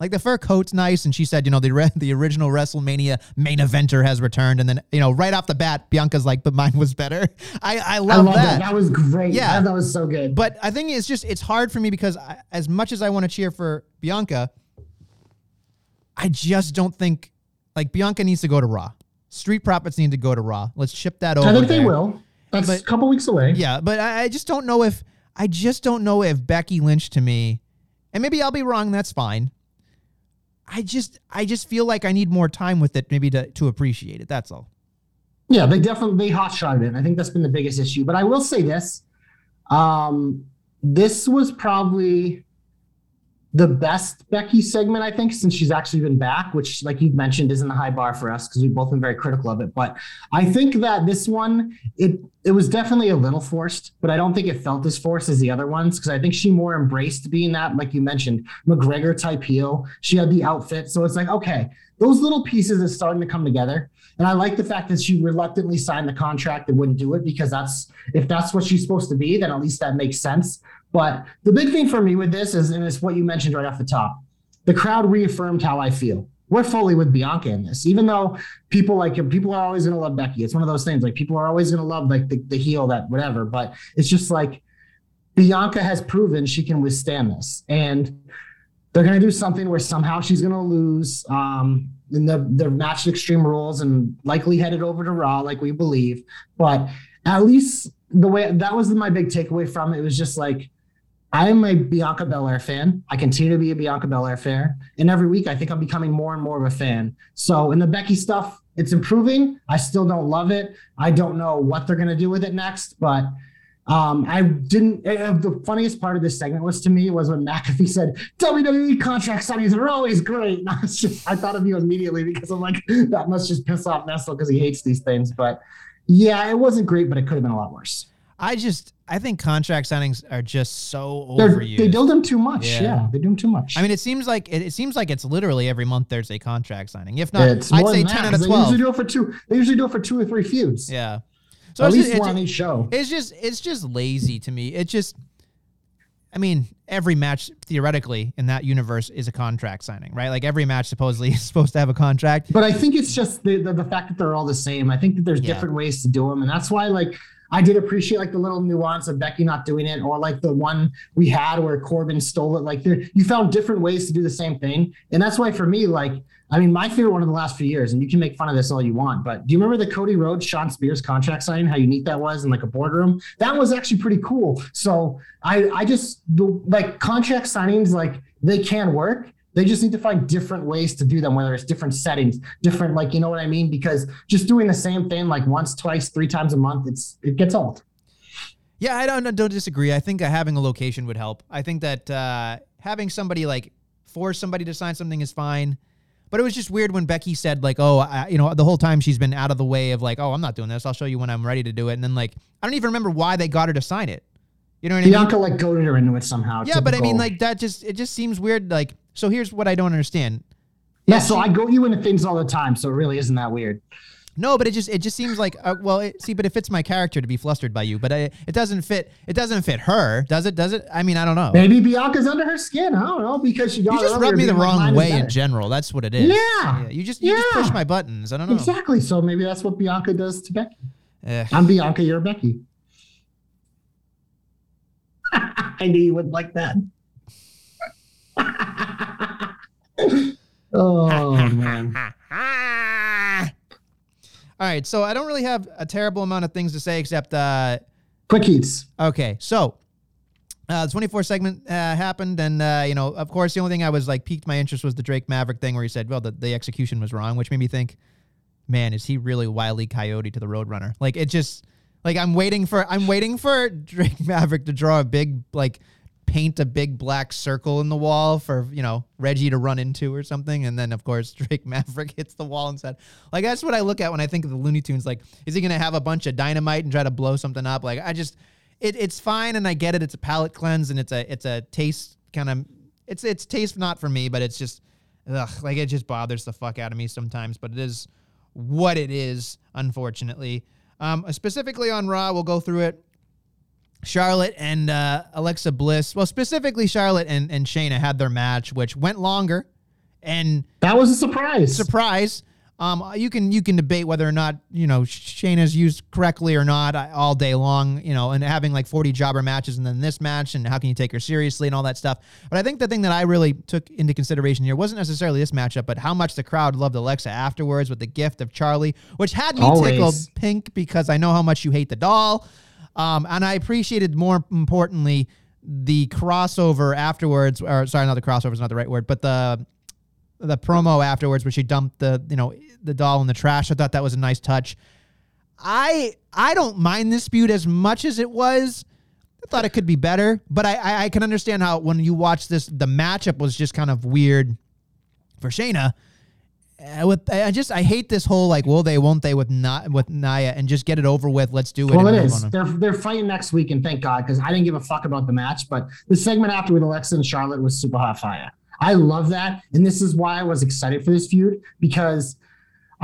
Like the fur coat's nice, and she said, you know, the the original WrestleMania main eventer has returned, and then you know, right off the bat, Bianca's like, but mine was better. I I love, I love that. that. that. was great. Yeah, that was so good. But I think it's just it's hard for me because I, as much as I want to cheer for Bianca, I just don't think like Bianca needs to go to Raw. Street Profits need to go to Raw. Let's ship that over. I think there. they will. That's but, a couple weeks away. Yeah, but I, I just don't know if I just don't know if Becky Lynch to me, and maybe I'll be wrong. That's fine. I just I just feel like I need more time with it, maybe to to appreciate it. That's all. Yeah, they definitely they hot shotted it. I think that's been the biggest issue. But I will say this: um, this was probably the best Becky segment, I think, since she's actually been back, which, like you mentioned, isn't a high bar for us because we've both been very critical of it. But I think that this one, it it was definitely a little forced, but I don't think it felt as forced as the other ones because I think she more embraced being that, like you mentioned, McGregor type heel. She had the outfit, so it's like okay, those little pieces are starting to come together. And I like the fact that she reluctantly signed the contract and wouldn't do it because that's if that's what she's supposed to be, then at least that makes sense. But the big thing for me with this is, and it's what you mentioned right off the top, the crowd reaffirmed how I feel. We're fully with Bianca in this, even though people like people are always going to love Becky. It's one of those things like people are always going to love like the, the heel that whatever, but it's just like Bianca has proven she can withstand this. And they're going to do something where somehow she's going to lose um, in the, the match extreme rules and likely headed over to Raw, like we believe. But at least the way that was my big takeaway from it, it was just like, I am a Bianca Belair fan. I continue to be a Bianca Belair fan. And every week, I think I'm becoming more and more of a fan. So in the Becky stuff, it's improving. I still don't love it. I don't know what they're going to do with it next, but um, I didn't. Uh, the funniest part of this segment was to me was when McAfee said WWE contract signings are always great. And I, just, I thought of you immediately because I'm like, that must just piss off Nestle because he hates these things. But yeah, it wasn't great, but it could have been a lot worse. I just I think contract signings are just so overused. they do them too much. Yeah. Yeah. they do them too much. I mean, it seems like it, it seems like it's literally every month there's a contract signing. If not, it's I'd say ten that, out of They twelve. usually do it for two. They usually do it for two or three feuds. Yeah. So At it's least just, one on each show. it's just it's just lazy to me. It just I mean, every match theoretically in that universe is a contract signing, right? Like every match supposedly is supposed to have a contract. But I think it's just the, the the fact that they're all the same. I think that there's Yeah. different ways to do them, and that's why like I did appreciate like the little nuance of Becky not doing it, or like the one we had where Corbin stole it. Like there, you found different ways to do the same thing, and that's why for me, like I mean, my favorite one of the last few years, and you can make fun of this all you want, but do you remember the Cody Rhodes Shawn Spears contract signing? How unique that was in like a boardroom. That was actually pretty cool. So I I just like contract signings like they can work. They just need to find different ways to do them, whether it's different settings, different, like, you know what I mean? Because just doing the same thing like once, twice, three times a month, it's it gets old. Yeah, I don't don't disagree. I think uh, having a location would help. I think that uh, having somebody like force somebody to sign something is fine. But it was just weird when Becky said like, "Oh, I, you know," the whole time she's been out of the way of like, "Oh, I'm not doing this. I'll show you when I'm ready to do it." And then like, I don't even remember why they got her to sign it. You know what I mean? Bianca like goaded her into it somehow. Yeah, but I mean, like that just it just seems weird. Like, so here's what I don't understand. yeah. So I go you into things all the time, so it really isn't that weird. No, but it just it just seems like uh, well, it, see, but it fits my character to be flustered by you, but I, it doesn't fit. It doesn't fit her, does it? Does it? I mean, I don't know. Maybe Bianca's under her skin. I don't know because she got You just rubbed me the wrong way in general. That's what it is. Yeah. you just you just push my buttons. I don't know. Exactly. So maybe that's what Bianca does to Becky. Eh. I'm Bianca. You're Becky. I knew you would like that. oh man. All right, so I don't really have a terrible amount of things to say except uh, Quick eats. Okay, so uh, the 24 segment uh, happened, and uh, you know, of course, the only thing I was like piqued my interest was the Drake Maverick thing, where he said, "Well, the, the execution was wrong," which made me think, man, is he really Wiley Coyote to the Roadrunner? Like, it just like I'm waiting for I'm waiting for Drake Maverick to draw a big like paint a big black circle in the wall for you know Reggie to run into or something, and then of course Drake Maverick hits the wall and said, like that's what I look at when I think of the Looney Tunes. Like, is he gonna have a bunch of dynamite and try to blow something up? Like, I just it, it's fine and I get it. It's a palate cleanse and it's a it's a taste kind of it's it's taste not for me, but it's just ugh, like it just bothers the fuck out of me sometimes. But it is what it is, unfortunately. Um, specifically on Raw, we'll go through it. Charlotte and uh, Alexa Bliss, well, specifically Charlotte and, and Shayna had their match, which went longer. And That was a surprise. surprise. Um, you can you can debate whether or not you know Shayna's used correctly or not uh, all day long. You know, and having like forty jobber matches and then this match, and how can you take her seriously and all that stuff. But I think the thing that I really took into consideration here wasn't necessarily this matchup, but how much the crowd loved Alexa afterwards with the gift of Charlie, which had me Always. tickled pink because I know how much you hate the doll. Um, and I appreciated more importantly the crossover afterwards, or sorry, not the crossover is not the right word, but the the promo afterwards where she dumped the you know the doll in the trash. I thought that was a nice touch. I I don't mind this feud as much as it was. I thought it could be better, but I, I I can understand how when you watch this, the matchup was just kind of weird for Shayna. With I just I hate this whole like will they won't they with not with Naya and just get it over with. Let's do it. Well, it is. They're they're fighting next week, and thank God, because I didn't give a fuck about the match. But the segment after with Alexa and Charlotte was super hot fire. I love that, and this is why I was excited for this feud because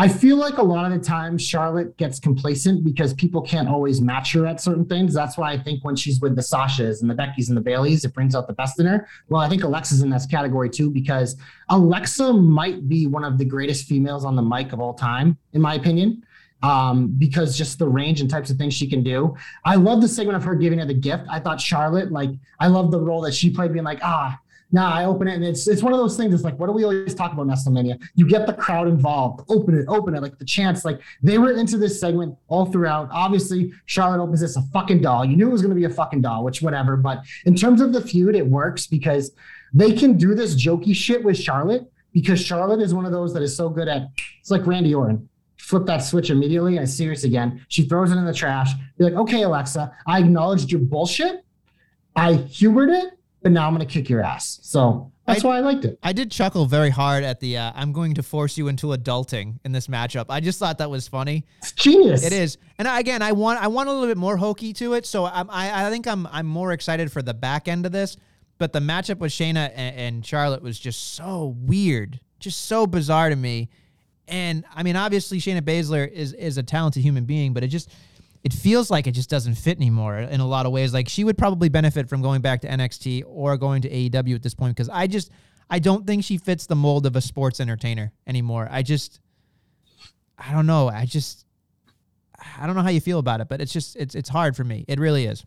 I feel like a lot of the time Charlotte gets complacent because people can't always match her at certain things. That's why I think when she's with the Sashas and the Beckys and the Bayleys, it brings out the best in her. Well, I think Alexa's in this category too because Alexa might be one of the greatest females on the mic of all time, in my opinion um, because just the range and types of things she can do. I love the segment of her giving her the gift. I thought Charlotte, like, I love the role that she played, being like, ah, now I open it, and it's it's one of those things. It's like, what do we always talk about WrestleMania? You get the crowd involved. Open it, open it, like the chance. Like they were into this segment all throughout. Obviously, Charlotte opens this a fucking doll. You knew it was going to be a fucking doll, which whatever. But in terms of the feud, it works because they can do this jokey shit with Charlotte because Charlotte is one of those that is so good at. It's like Randy Orton flip that switch immediately. I serious again. She throws it in the trash. You're like, okay, Alexa, I acknowledged your bullshit. I humored it, but now I'm gonna kick your ass. So that's I- why I liked it. I did chuckle very hard at the uh, I'm going to force you into adulting in this matchup. I just thought that was funny. It's genius. It is, and again, I want I want a little bit more hokey to it. So I'm, I I think I'm I'm more excited for the back end of this. But the matchup with Shayna and, and Charlotte was just so weird, just so bizarre to me. And I mean, obviously Shayna Baszler is is a talented human being, but it just it feels like it just doesn't fit anymore in a lot of ways. Like she would probably benefit from going back to NXT or going to AEW at this point because I just I don't think she fits the mold of a sports entertainer anymore. I just I don't know. I just I don't know how you feel about it, but it's just it's it's hard for me. It really is.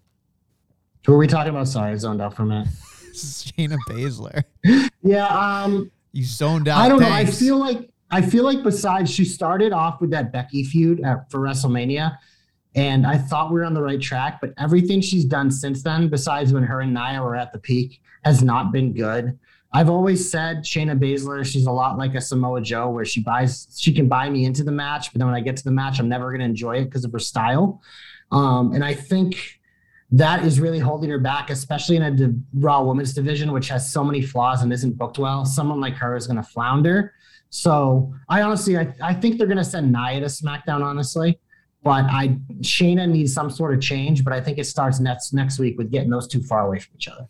Who are we talking about? Sorry, I zoned out for a minute. This is Shayna Baszler. Yeah, um, You zoned out. I don't know. I feel like I feel like besides she started off with that Becky feud at, for WrestleMania, and I thought we were on the right track. But everything she's done since then, besides when her and Nia were at the peak, has not been good. I've always said Shayna Baszler, she's a lot like a Samoa Joe, where she buys, she can buy me into the match, but then when I get to the match, I'm never going to enjoy it because of her style. Um, and I think that is really holding her back, especially in a Raw Women's division, which has so many flaws and isn't booked well. Someone like her is going to flounder. So I honestly, I, I think they're going to send Nia to SmackDown, honestly. But I Shayna needs some sort of change. But I think it starts next next week with getting those two far away from each other.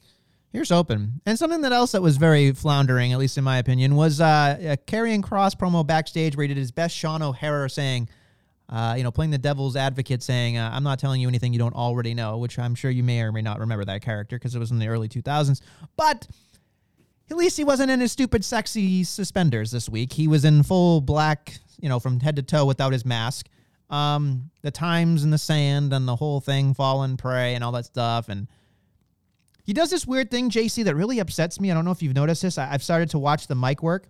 Here's open. And something that else that was very floundering, at least in my opinion, was uh, a Karrion Kross promo backstage where he did his best Sean O'Haire saying, uh, you know, playing the devil's advocate saying, uh, I'm not telling you anything you don't already know, which I'm sure you may or may not remember that character because it was in the early 2000s. But at least he wasn't in his stupid, sexy suspenders this week. He was in full black, you know, from head to toe without his mask. Um, the times in the sand and the whole thing, fallen prey and all that stuff. And he does this weird thing, JC, that really upsets me. I don't know if you've noticed this. I, I've started to watch the mic work.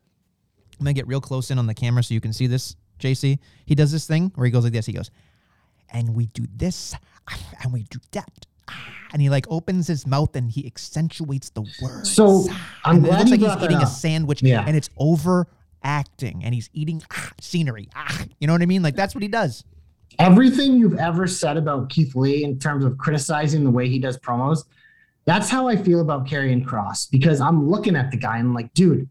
I'm gonna get real close in on the camera so you can see this, JC. He does this thing where he goes like this. He goes, and we do this, and we do that. And he like opens his mouth and he accentuates the words. So I'm and it looks like he's eating a sandwich Yeah. and it's overacting and he's eating ah, scenery. Ah, you know what I mean? Like that's what he does. Everything you've ever said about Keith Lee in terms of criticizing the way he does promos, that's how I feel about Karrion Kross because I'm looking at the guy and I'm like, dude,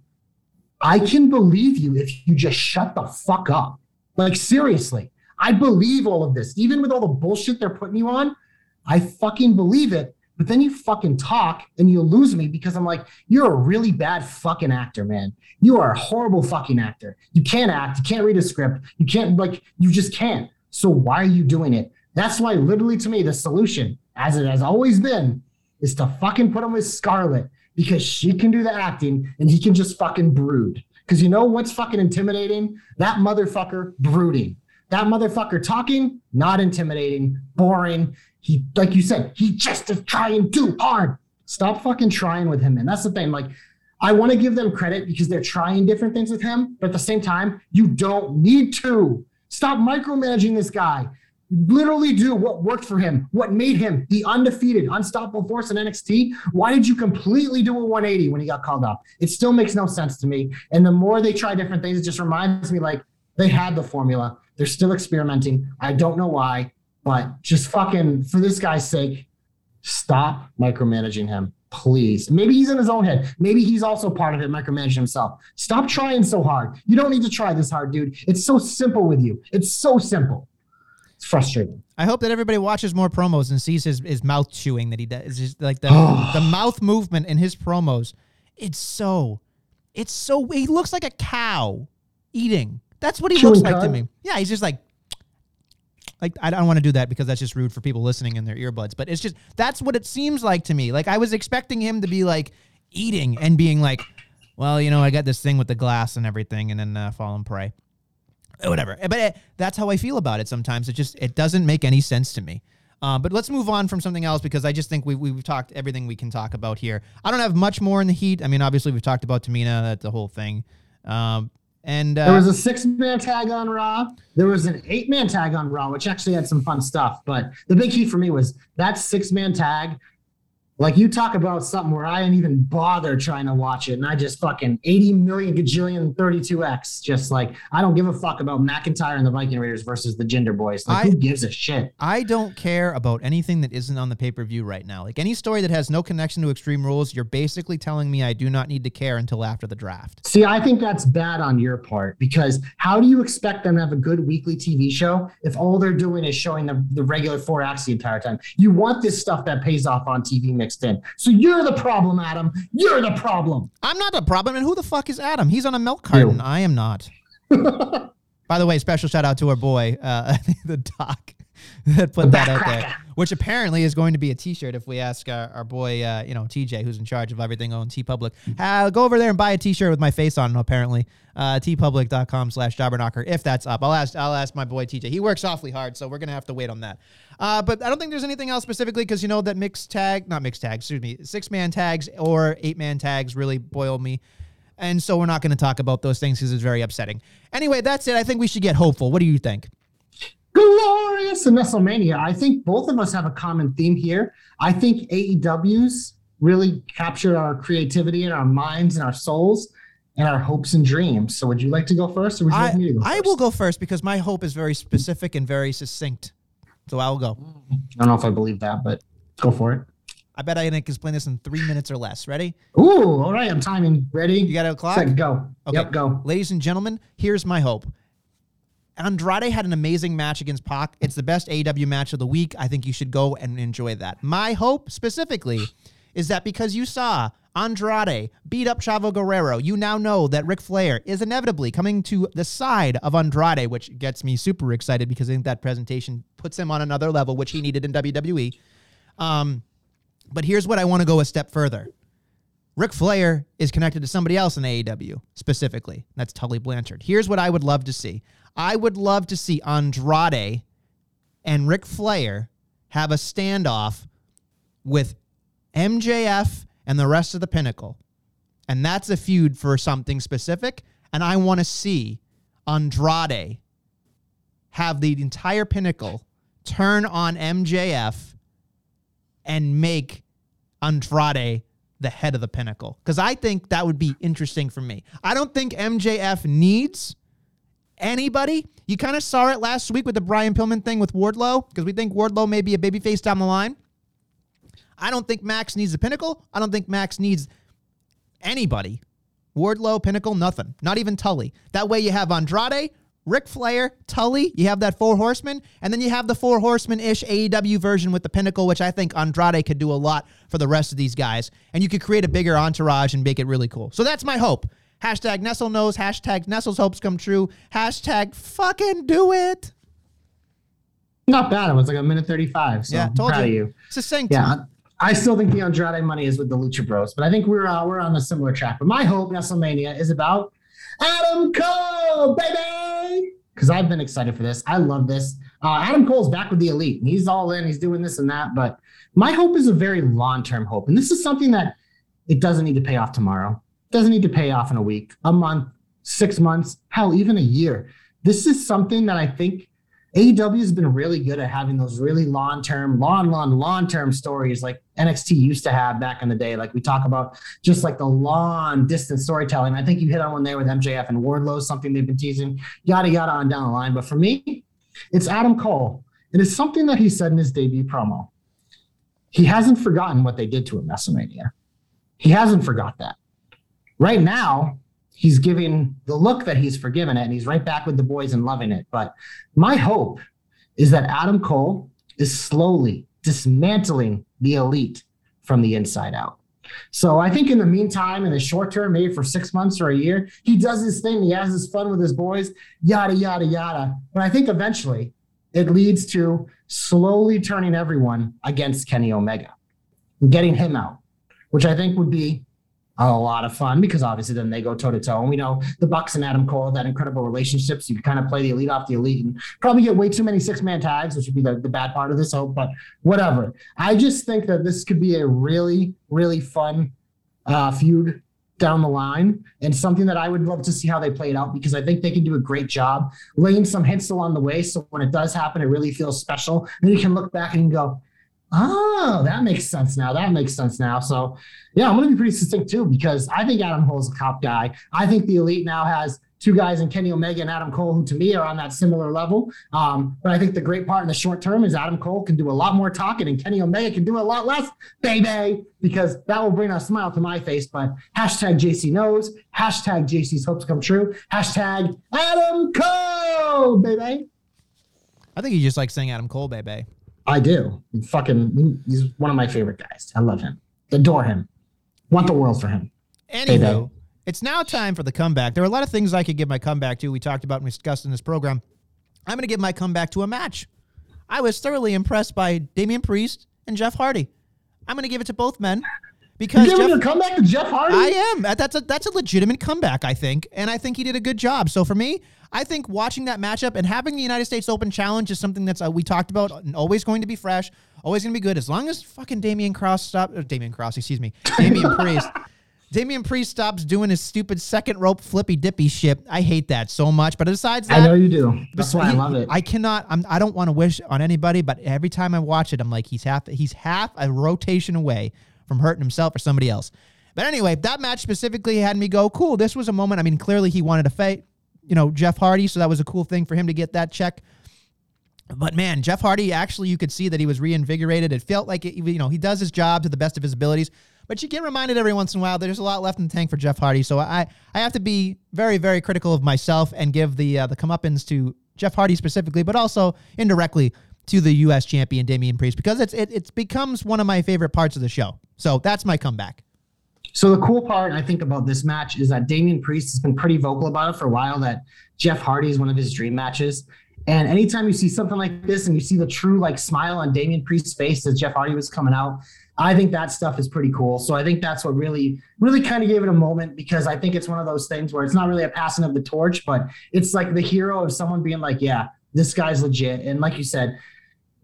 I can believe you if you just shut the fuck up. Like seriously, I believe all of this, even with all the bullshit they're putting you on. I fucking believe it. But then you fucking talk and you lose me because I'm like, you're a really bad fucking actor, man. You are a horrible fucking actor. You can't act. You can't read a script. You can't, like, you just can't. So why are you doing it? That's why, literally, to me, the solution, as it has always been, is to fucking put him with Scarlett because she can do the acting and he can just fucking brood. Because you know what's fucking intimidating? That motherfucker brooding. That motherfucker talking, not intimidating, boring. He, like you said, he just is trying too hard. Stop fucking trying with him, man. That's the thing. Like, I want to give them credit because they're trying different things with him, but at the same time, you don't need to. Stop micromanaging this guy. Literally do what worked for him, what made him the undefeated, unstoppable force in NXT. Why did you completely do a 180 when he got called up? It still makes no sense to me. And the more they try different things, it just reminds me like they had the formula. They're still experimenting. I don't know why, but just fucking for this guy's sake, stop micromanaging him, please. Maybe he's in his own head. Maybe he's also part of it, micromanaging himself. Stop trying so hard. You don't need to try this hard, dude. It's so simple with you. It's so simple. It's frustrating. I hope that everybody watches more promos and sees his, his mouth chewing that he does. It's just like the the mouth movement in his promos. It's so, it's so. He looks like a cow eating. That's what he Chewing looks like to me. Yeah, he's just like, like I don't want to do that because that's just rude for people listening in their earbuds. But it's just that's what it seems like to me. Like I was expecting him to be like eating and being like, well, you know, I got this thing with the glass and everything, and then uh, fall and pray whatever. But it, that's how I feel about it sometimes. It just it doesn't make any sense to me. Uh, but let's move on from something else because I just think we, we've talked everything we can talk about here. I don't have much more in the heat. I mean, obviously we've talked about Tamina, the whole thing. Um, and uh, There was a six man tag on Raw. There was an eight man tag on Raw, which actually had some fun stuff. But the big key for me was that six man tag. Like you talk about something where I didn't even bother trying to watch it, and I just fucking 80 million gajillion 32x. Just like I don't give a fuck about McIntyre and the Viking Raiders versus the Gender Boys. Like I- who gives a shit? I don't care about anything that isn't on the pay per view right now. Like any story that has no connection to Extreme Rules, you're basically telling me I do not need to care until after the draft. See, I think that's bad on your part because how do you expect them to have a good weekly TV show if all they're doing is showing the, the regular four acts the entire time? You want this stuff that pays off on TV So you're the problem, Adam. You're the problem. I'm not the problem. And who the fuck is Adam? He's on a milk carton. You. I am not. By the way, special shout out to our boy, uh, the doc, that put that out there, which apparently is going to be a T-shirt. If we ask our, our boy, uh, you know, TJ, who's in charge of everything on T Public, uh, go over there and buy a T-shirt with my face on. Apparently, uh, tpublic.com/slash jobberknocker. If that's up, I'll ask. I'll ask my boy TJ. He works awfully hard, so we're gonna have to wait on that. Uh, but I don't think there's anything else specifically because you know that mixed tag, not mixed tag, excuse me, six man tags or eight man tags really boil me. And so we're not going to talk about those things because it's very upsetting. Anyway, that's it. I think we should get hopeful. What do you think? Glorious and WrestleMania. I think both of us have a common theme here. I think AEW's really captured our creativity and our minds and our souls and our hopes and dreams. So would you like to go first or would you I, like me to go I first? will go first because my hope is very specific and very succinct. So I will go. I don't know if I believe that, but go for it. I bet I can explain this in three minutes or less. Ready? Ooh, all right. I'm timing. Ready? You got a clock? Set, go. Okay. Yep, go. Ladies and gentlemen, here's my hope. Andrade had an amazing match against Pac. It's the best AEW match of the week. I think you should go and enjoy that. My hope specifically is that because you saw Andrade beat up Chavo Guerrero, you now know that Ric Flair is inevitably coming to the side of Andrade, which gets me super excited because I think that presentation puts him on another level, which he needed in WWE. Um, but here's what I want to go a step further. Ric Flair is connected to somebody else in AEW specifically. That's Tully Blanchard. Here's what I would love to see. I would love to see Andrade and Ric Flair have a standoff with MJF and the rest of the Pinnacle. And that's a feud for something specific. And I want to see Andrade have the entire Pinnacle turn on MJF and make Andrade the head of the pinnacle because I think that would be interesting for me. I don't think MJF needs anybody. You kind of saw it last week with the Brian Pillman thing with Wardlow because we think Wardlow may be a babyface down the line. I don't think Max needs the pinnacle. I don't think Max needs anybody. Wardlow, Pinnacle, nothing. Not even Tully. That way you have Andrade, Ric Flair, Tully. You have that four horsemen, and then you have the four horsemen ish AEW version with the Pinnacle, which I think Andrade could do a lot for the rest of these guys. And you could create a bigger entourage and make it really cool. So that's my hope. Hashtag Nestle knows. Hashtag Nestle's hopes come true. Hashtag fucking do it. Not bad. It was like a minute 35. So Yeah, I'm told proud you. of you. Succinct. Yeah. I still think the Andrade money is with the Lucha Bros, but I think we're uh, we're on a similar track. But my hope WrestleMania is about Adam Cole, baby, because I've been excited for this. I love this. Uh, Adam Cole's back with the Elite. and He's all in. He's doing this and that. But my hope is a very long term hope, and this is something that it doesn't need to pay off tomorrow. Doesn't need to pay off in a week, a month, six months, hell, even a year. This is something that I think AEW has been really good at having those really long term, long, long, long term stories like NXT used to have back in the day. Like we talk about just like the long distance storytelling. I think you hit on one there with MJF and Wardlow, something they've been teasing, yada, yada, on down the line. But for me, it's Adam Cole. It is something that he said in his debut promo. he hasn't forgotten what they did to him WrestleMania. He hasn't forgot that. Right now, he's giving the look that he's forgiven it, and he's right back with the boys and loving it. But my hope is that Adam Cole is slowly dismantling the elite from the inside out. So I think in the meantime, in the short term, maybe for six months or a year, he does his thing. He has his fun with his boys, yada, yada, yada. But I think eventually it leads to slowly turning everyone against Kenny Omega and getting him out, which I think would be a lot of fun because obviously then they go toe to toe. And we know the Bucks and Adam Cole that incredible relationships. You can kind of play the elite off the elite and probably get way too many six man tags, which would be the, the bad part of this hope, but whatever. I just think that this could be a really, really fun uh, feud down the line and something that I would love to see how they play it out because I think they can do a great job laying some hints along the way. So when it does happen, it really feels special. And you can look back and go, Oh, that makes sense now. That makes sense now. So, yeah, I'm going to be pretty succinct too because I think Adam Cole's a cop guy. I think the elite now has two guys in Kenny Omega and Adam Cole, who to me are on that similar level. Um, but I think the great part in the short term is Adam Cole can do a lot more talking and Kenny Omega can do a lot less, baby, because that will bring a smile to my face. But hashtag JC knows, hashtag JC's hopes come true, hashtag Adam Cole, baby. I think he just likes saying Adam Cole, baby. I do. Fucking, he's one of my favorite guys. I love him. Adore him. Want the world for him. Anywho, it's now time for the comeback. There are a lot of things I could give my comeback to. We talked about and discussed in this program. I'm going to give my comeback to a match. I was thoroughly impressed by Damian Priest and Jeff Hardy. I'm going to give it to both men because You're giving Jeff, a comeback to Jeff Hardy? I am. That's a that's a legitimate comeback, I think, and I think he did a good job. So for me, I think watching that matchup and having the United States Open Challenge is something that's uh, we talked about, and always going to be fresh, always going to be good as long as fucking Damian Cross stop. Uh, Damian Cross, excuse me, Damian Priest. Damian Priest stops doing his stupid second rope flippy dippy shit. I hate that so much. But besides that, I know you do. That's why I love it. I cannot. I'm, I don't want to wish on anybody, but every time I watch it, I'm like, he's half. He's half a rotation away from hurting himself or somebody else. But anyway, that match specifically had me go, cool. This was a moment. I mean, clearly he wanted to fight, you know, Jeff Hardy, so that was a cool thing for him to get that check. But man, Jeff Hardy actually, you could see that he was reinvigorated. It felt like it, you know he does his job to the best of his abilities. But you get reminded every once in a while there's a lot left in the tank for Jeff Hardy. So I I have to be very very critical of myself and give the uh, the comeuppance to Jeff Hardy specifically, but also indirectly to the U.S. champion Damian Priest because it's it it becomes one of my favorite parts of the show. So that's my comeback. So the cool part I think about this match is that Damian Priest has been pretty vocal about it for a while. That Jeff Hardy is one of his dream matches, and anytime you see something like this and you see the true like smile on Damian Priest's face as Jeff Hardy was coming out, I think that stuff is pretty cool. So I think that's what really, really kind of gave it a moment because I think it's one of those things where it's not really a passing of the torch, but it's like the hero of someone being like, yeah, this guy's legit. And like you said,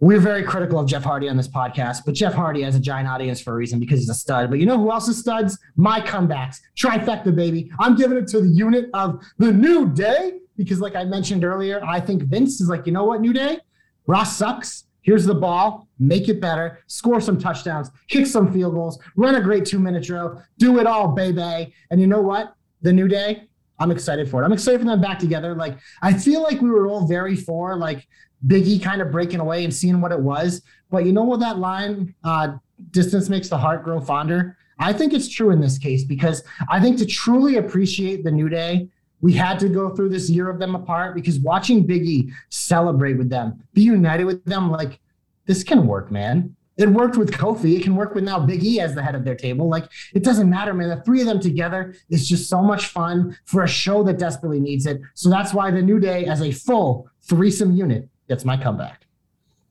we're very critical of Jeff Hardy on this podcast, but Jeff Hardy has a giant audience for a reason because he's a stud. But you know who else is studs? My comebacks. Trifecta, baby. I'm giving it to the unit of the New Day because, like I mentioned earlier, I think Vince is like, you know what, New Day? Ross sucks. Here's the ball. Make it better. Score some touchdowns. Kick some field goals. Run a great two minute drill. Do it all, baby. And you know what? The New Day, I'm excited for it. I'm excited for them back together. Like, I feel like we were all very for like Biggie kind of breaking away and seeing what it was. But you know what that line, uh, distance makes the heart grow fonder? I think it's true in this case because I think to truly appreciate the New Day, we had to go through this year of them apart because watching Biggie celebrate with them, be united with them, like this can work, man. It worked with Kofi. It can work with now Big E as the head of their table. Like it doesn't matter, man. The three of them together is just so much fun for a show that desperately needs it. So that's why the New Day, as a full threesome unit, gets my comeback.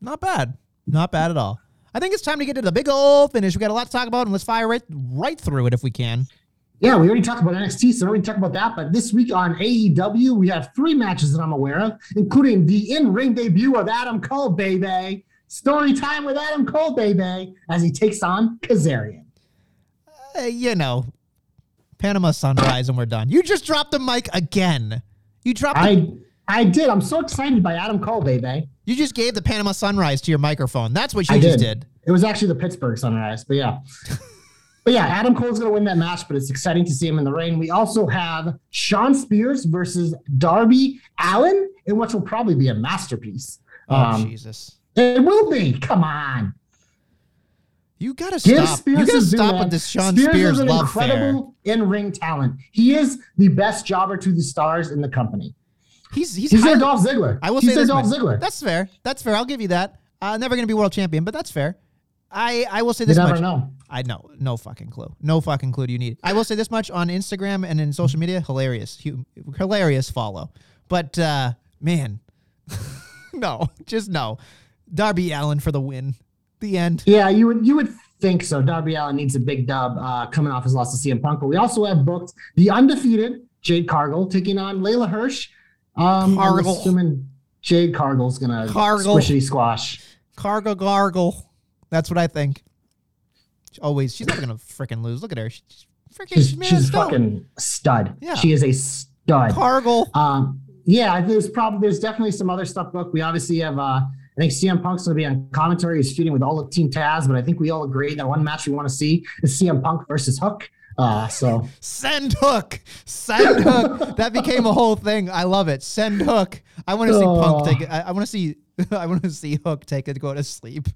Not bad. Not bad at all. I think it's time to get to the big old finish. We got a lot to talk about, and let's fire right right through it if we can. Yeah, we already talked about NXT, so we already talked about that. But this week on AEW, we have three matches that I'm aware of, including the in-ring debut of Adam Cole, baby. Story time with Adam Cole, baby, as he takes on Kazarian. Uh, you know, Panama Sunrise, and we're done. You just dropped the mic again. You dropped. The, I I did. I'm so excited by Adam Cole, baby. you just gave the Panama Sunrise to your microphone. That's what you I just did. did. It was actually the Pittsburgh Sunrise, but yeah. but yeah, Adam Cole's going to win that match, but it's exciting to see him in the ring. We also have Shawn Spears versus Darby Allin, in which will probably be a masterpiece. Oh Um, Jesus. It will be. Come on. You gotta Give stop. You gotta stop with this Shawn Spears Spears is an incredible in-ring talent. He is the best jobber to the stars in the company. He's he's, He's their Dolph Ziggler. I will He's say this Dolph much. Ziggler. That's fair. That's fair. I'll give you that. Uh, never gonna be world champion, but that's fair. I I will say this you never much. know. I know no fucking clue. No fucking clue. Do you need? I will say this much on Instagram and in social media. Hilarious, hilarious follow. But uh, man, no, just no. Darby Allin for the win. The end. Yeah, you would you would think so. Darby Allin needs a big dub uh, coming off his loss to CM Punk. But we also have booked the undefeated Jade Cargill taking on Leyla Hirsch. Um, I'm assuming Jade Cargill's gonna squishity squash. Cargo gargle. That's what I think. She always, she's never gonna freaking lose. Look at her. She's freaking. She's, she's a fucking stud. Yeah. She is a stud. Cargill. Um, yeah, there's probably there's definitely some other stuff booked. We obviously have uh I think CM Punk's gonna be on commentary. He's feuding with all of Team Taz, but I think we all agree that one match we want to see is CM Punk versus Hook. Uh, so Send hook. Send hook. That became a whole thing. I love it. Send hook. I want to see Oh. Punk take it. I, I want to see. I want to see Hook take it go to sleep.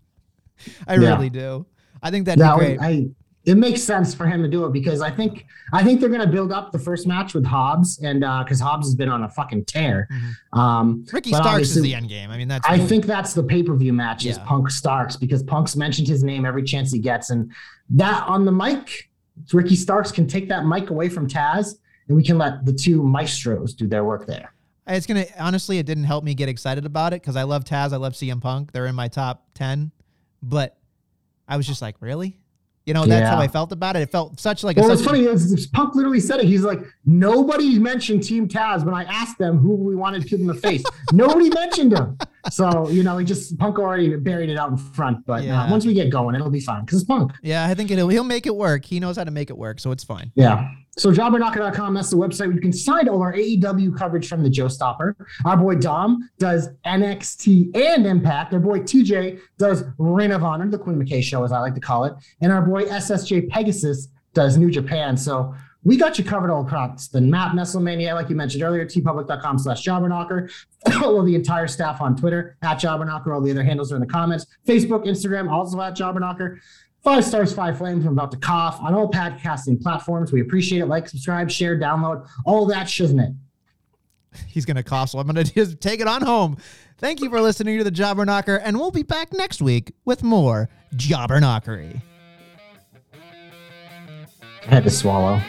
I Yeah. really do. I think that'd that be would, great. I it makes sense for him to do it because I think I think they're gonna build up the first match with Hobbs and uh because Hobbs has been on a fucking tear. Um Ricky Starks is the end game. I mean, that's. I think that's the pay-per-view match is Punk Starks because Punk's mentioned his name every chance he gets. And that on the mic, Ricky Starks can take that mic away from Taz and we can let the two maestros do their work there. It's gonna honestly, it didn't help me get excited about it because I love Taz, I love CM Punk. They're in my top ten, but I was just like, really? You know, that's how I felt about it. It felt such like Well, a such funny is, Punk literally said it. He's like, nobody mentioned Team Taz when I asked them who we wanted to in the face. nobody mentioned him. So, you know, he just Punk already buried it out in front. But Yeah. uh, once we get going, it'll be fine because it's Punk. yeah. I think it'll, he'll make it work. He knows how to make it work, so it's fine. Yeah. So jobberknocker.com, that's the website where you can find all our AEW coverage from the Joe Stopper. Our boy Dom does NXT and Impact. Our boy TJ does Ring of Honor, the Quinn McKay show, as I like to call it. And our boy SSJ Pegasus does New Japan. So we got you covered all across the map. Nestlemania, like you mentioned earlier, tpublic.com slash jobberknocker. Follow the entire staff on Twitter at jobberknocker. All the other handles are in the comments. Facebook, Instagram, also at jobberknocker. Five stars, five flames. I'm about to cough on all podcasting platforms. We appreciate it. Like, subscribe, share, download, all that shiznit. He's gonna cough, so I'm gonna just take it on home. Thank you for listening to the Jobber Knocker, and we'll be back next week with more Jobber Knockery. I had to swallow.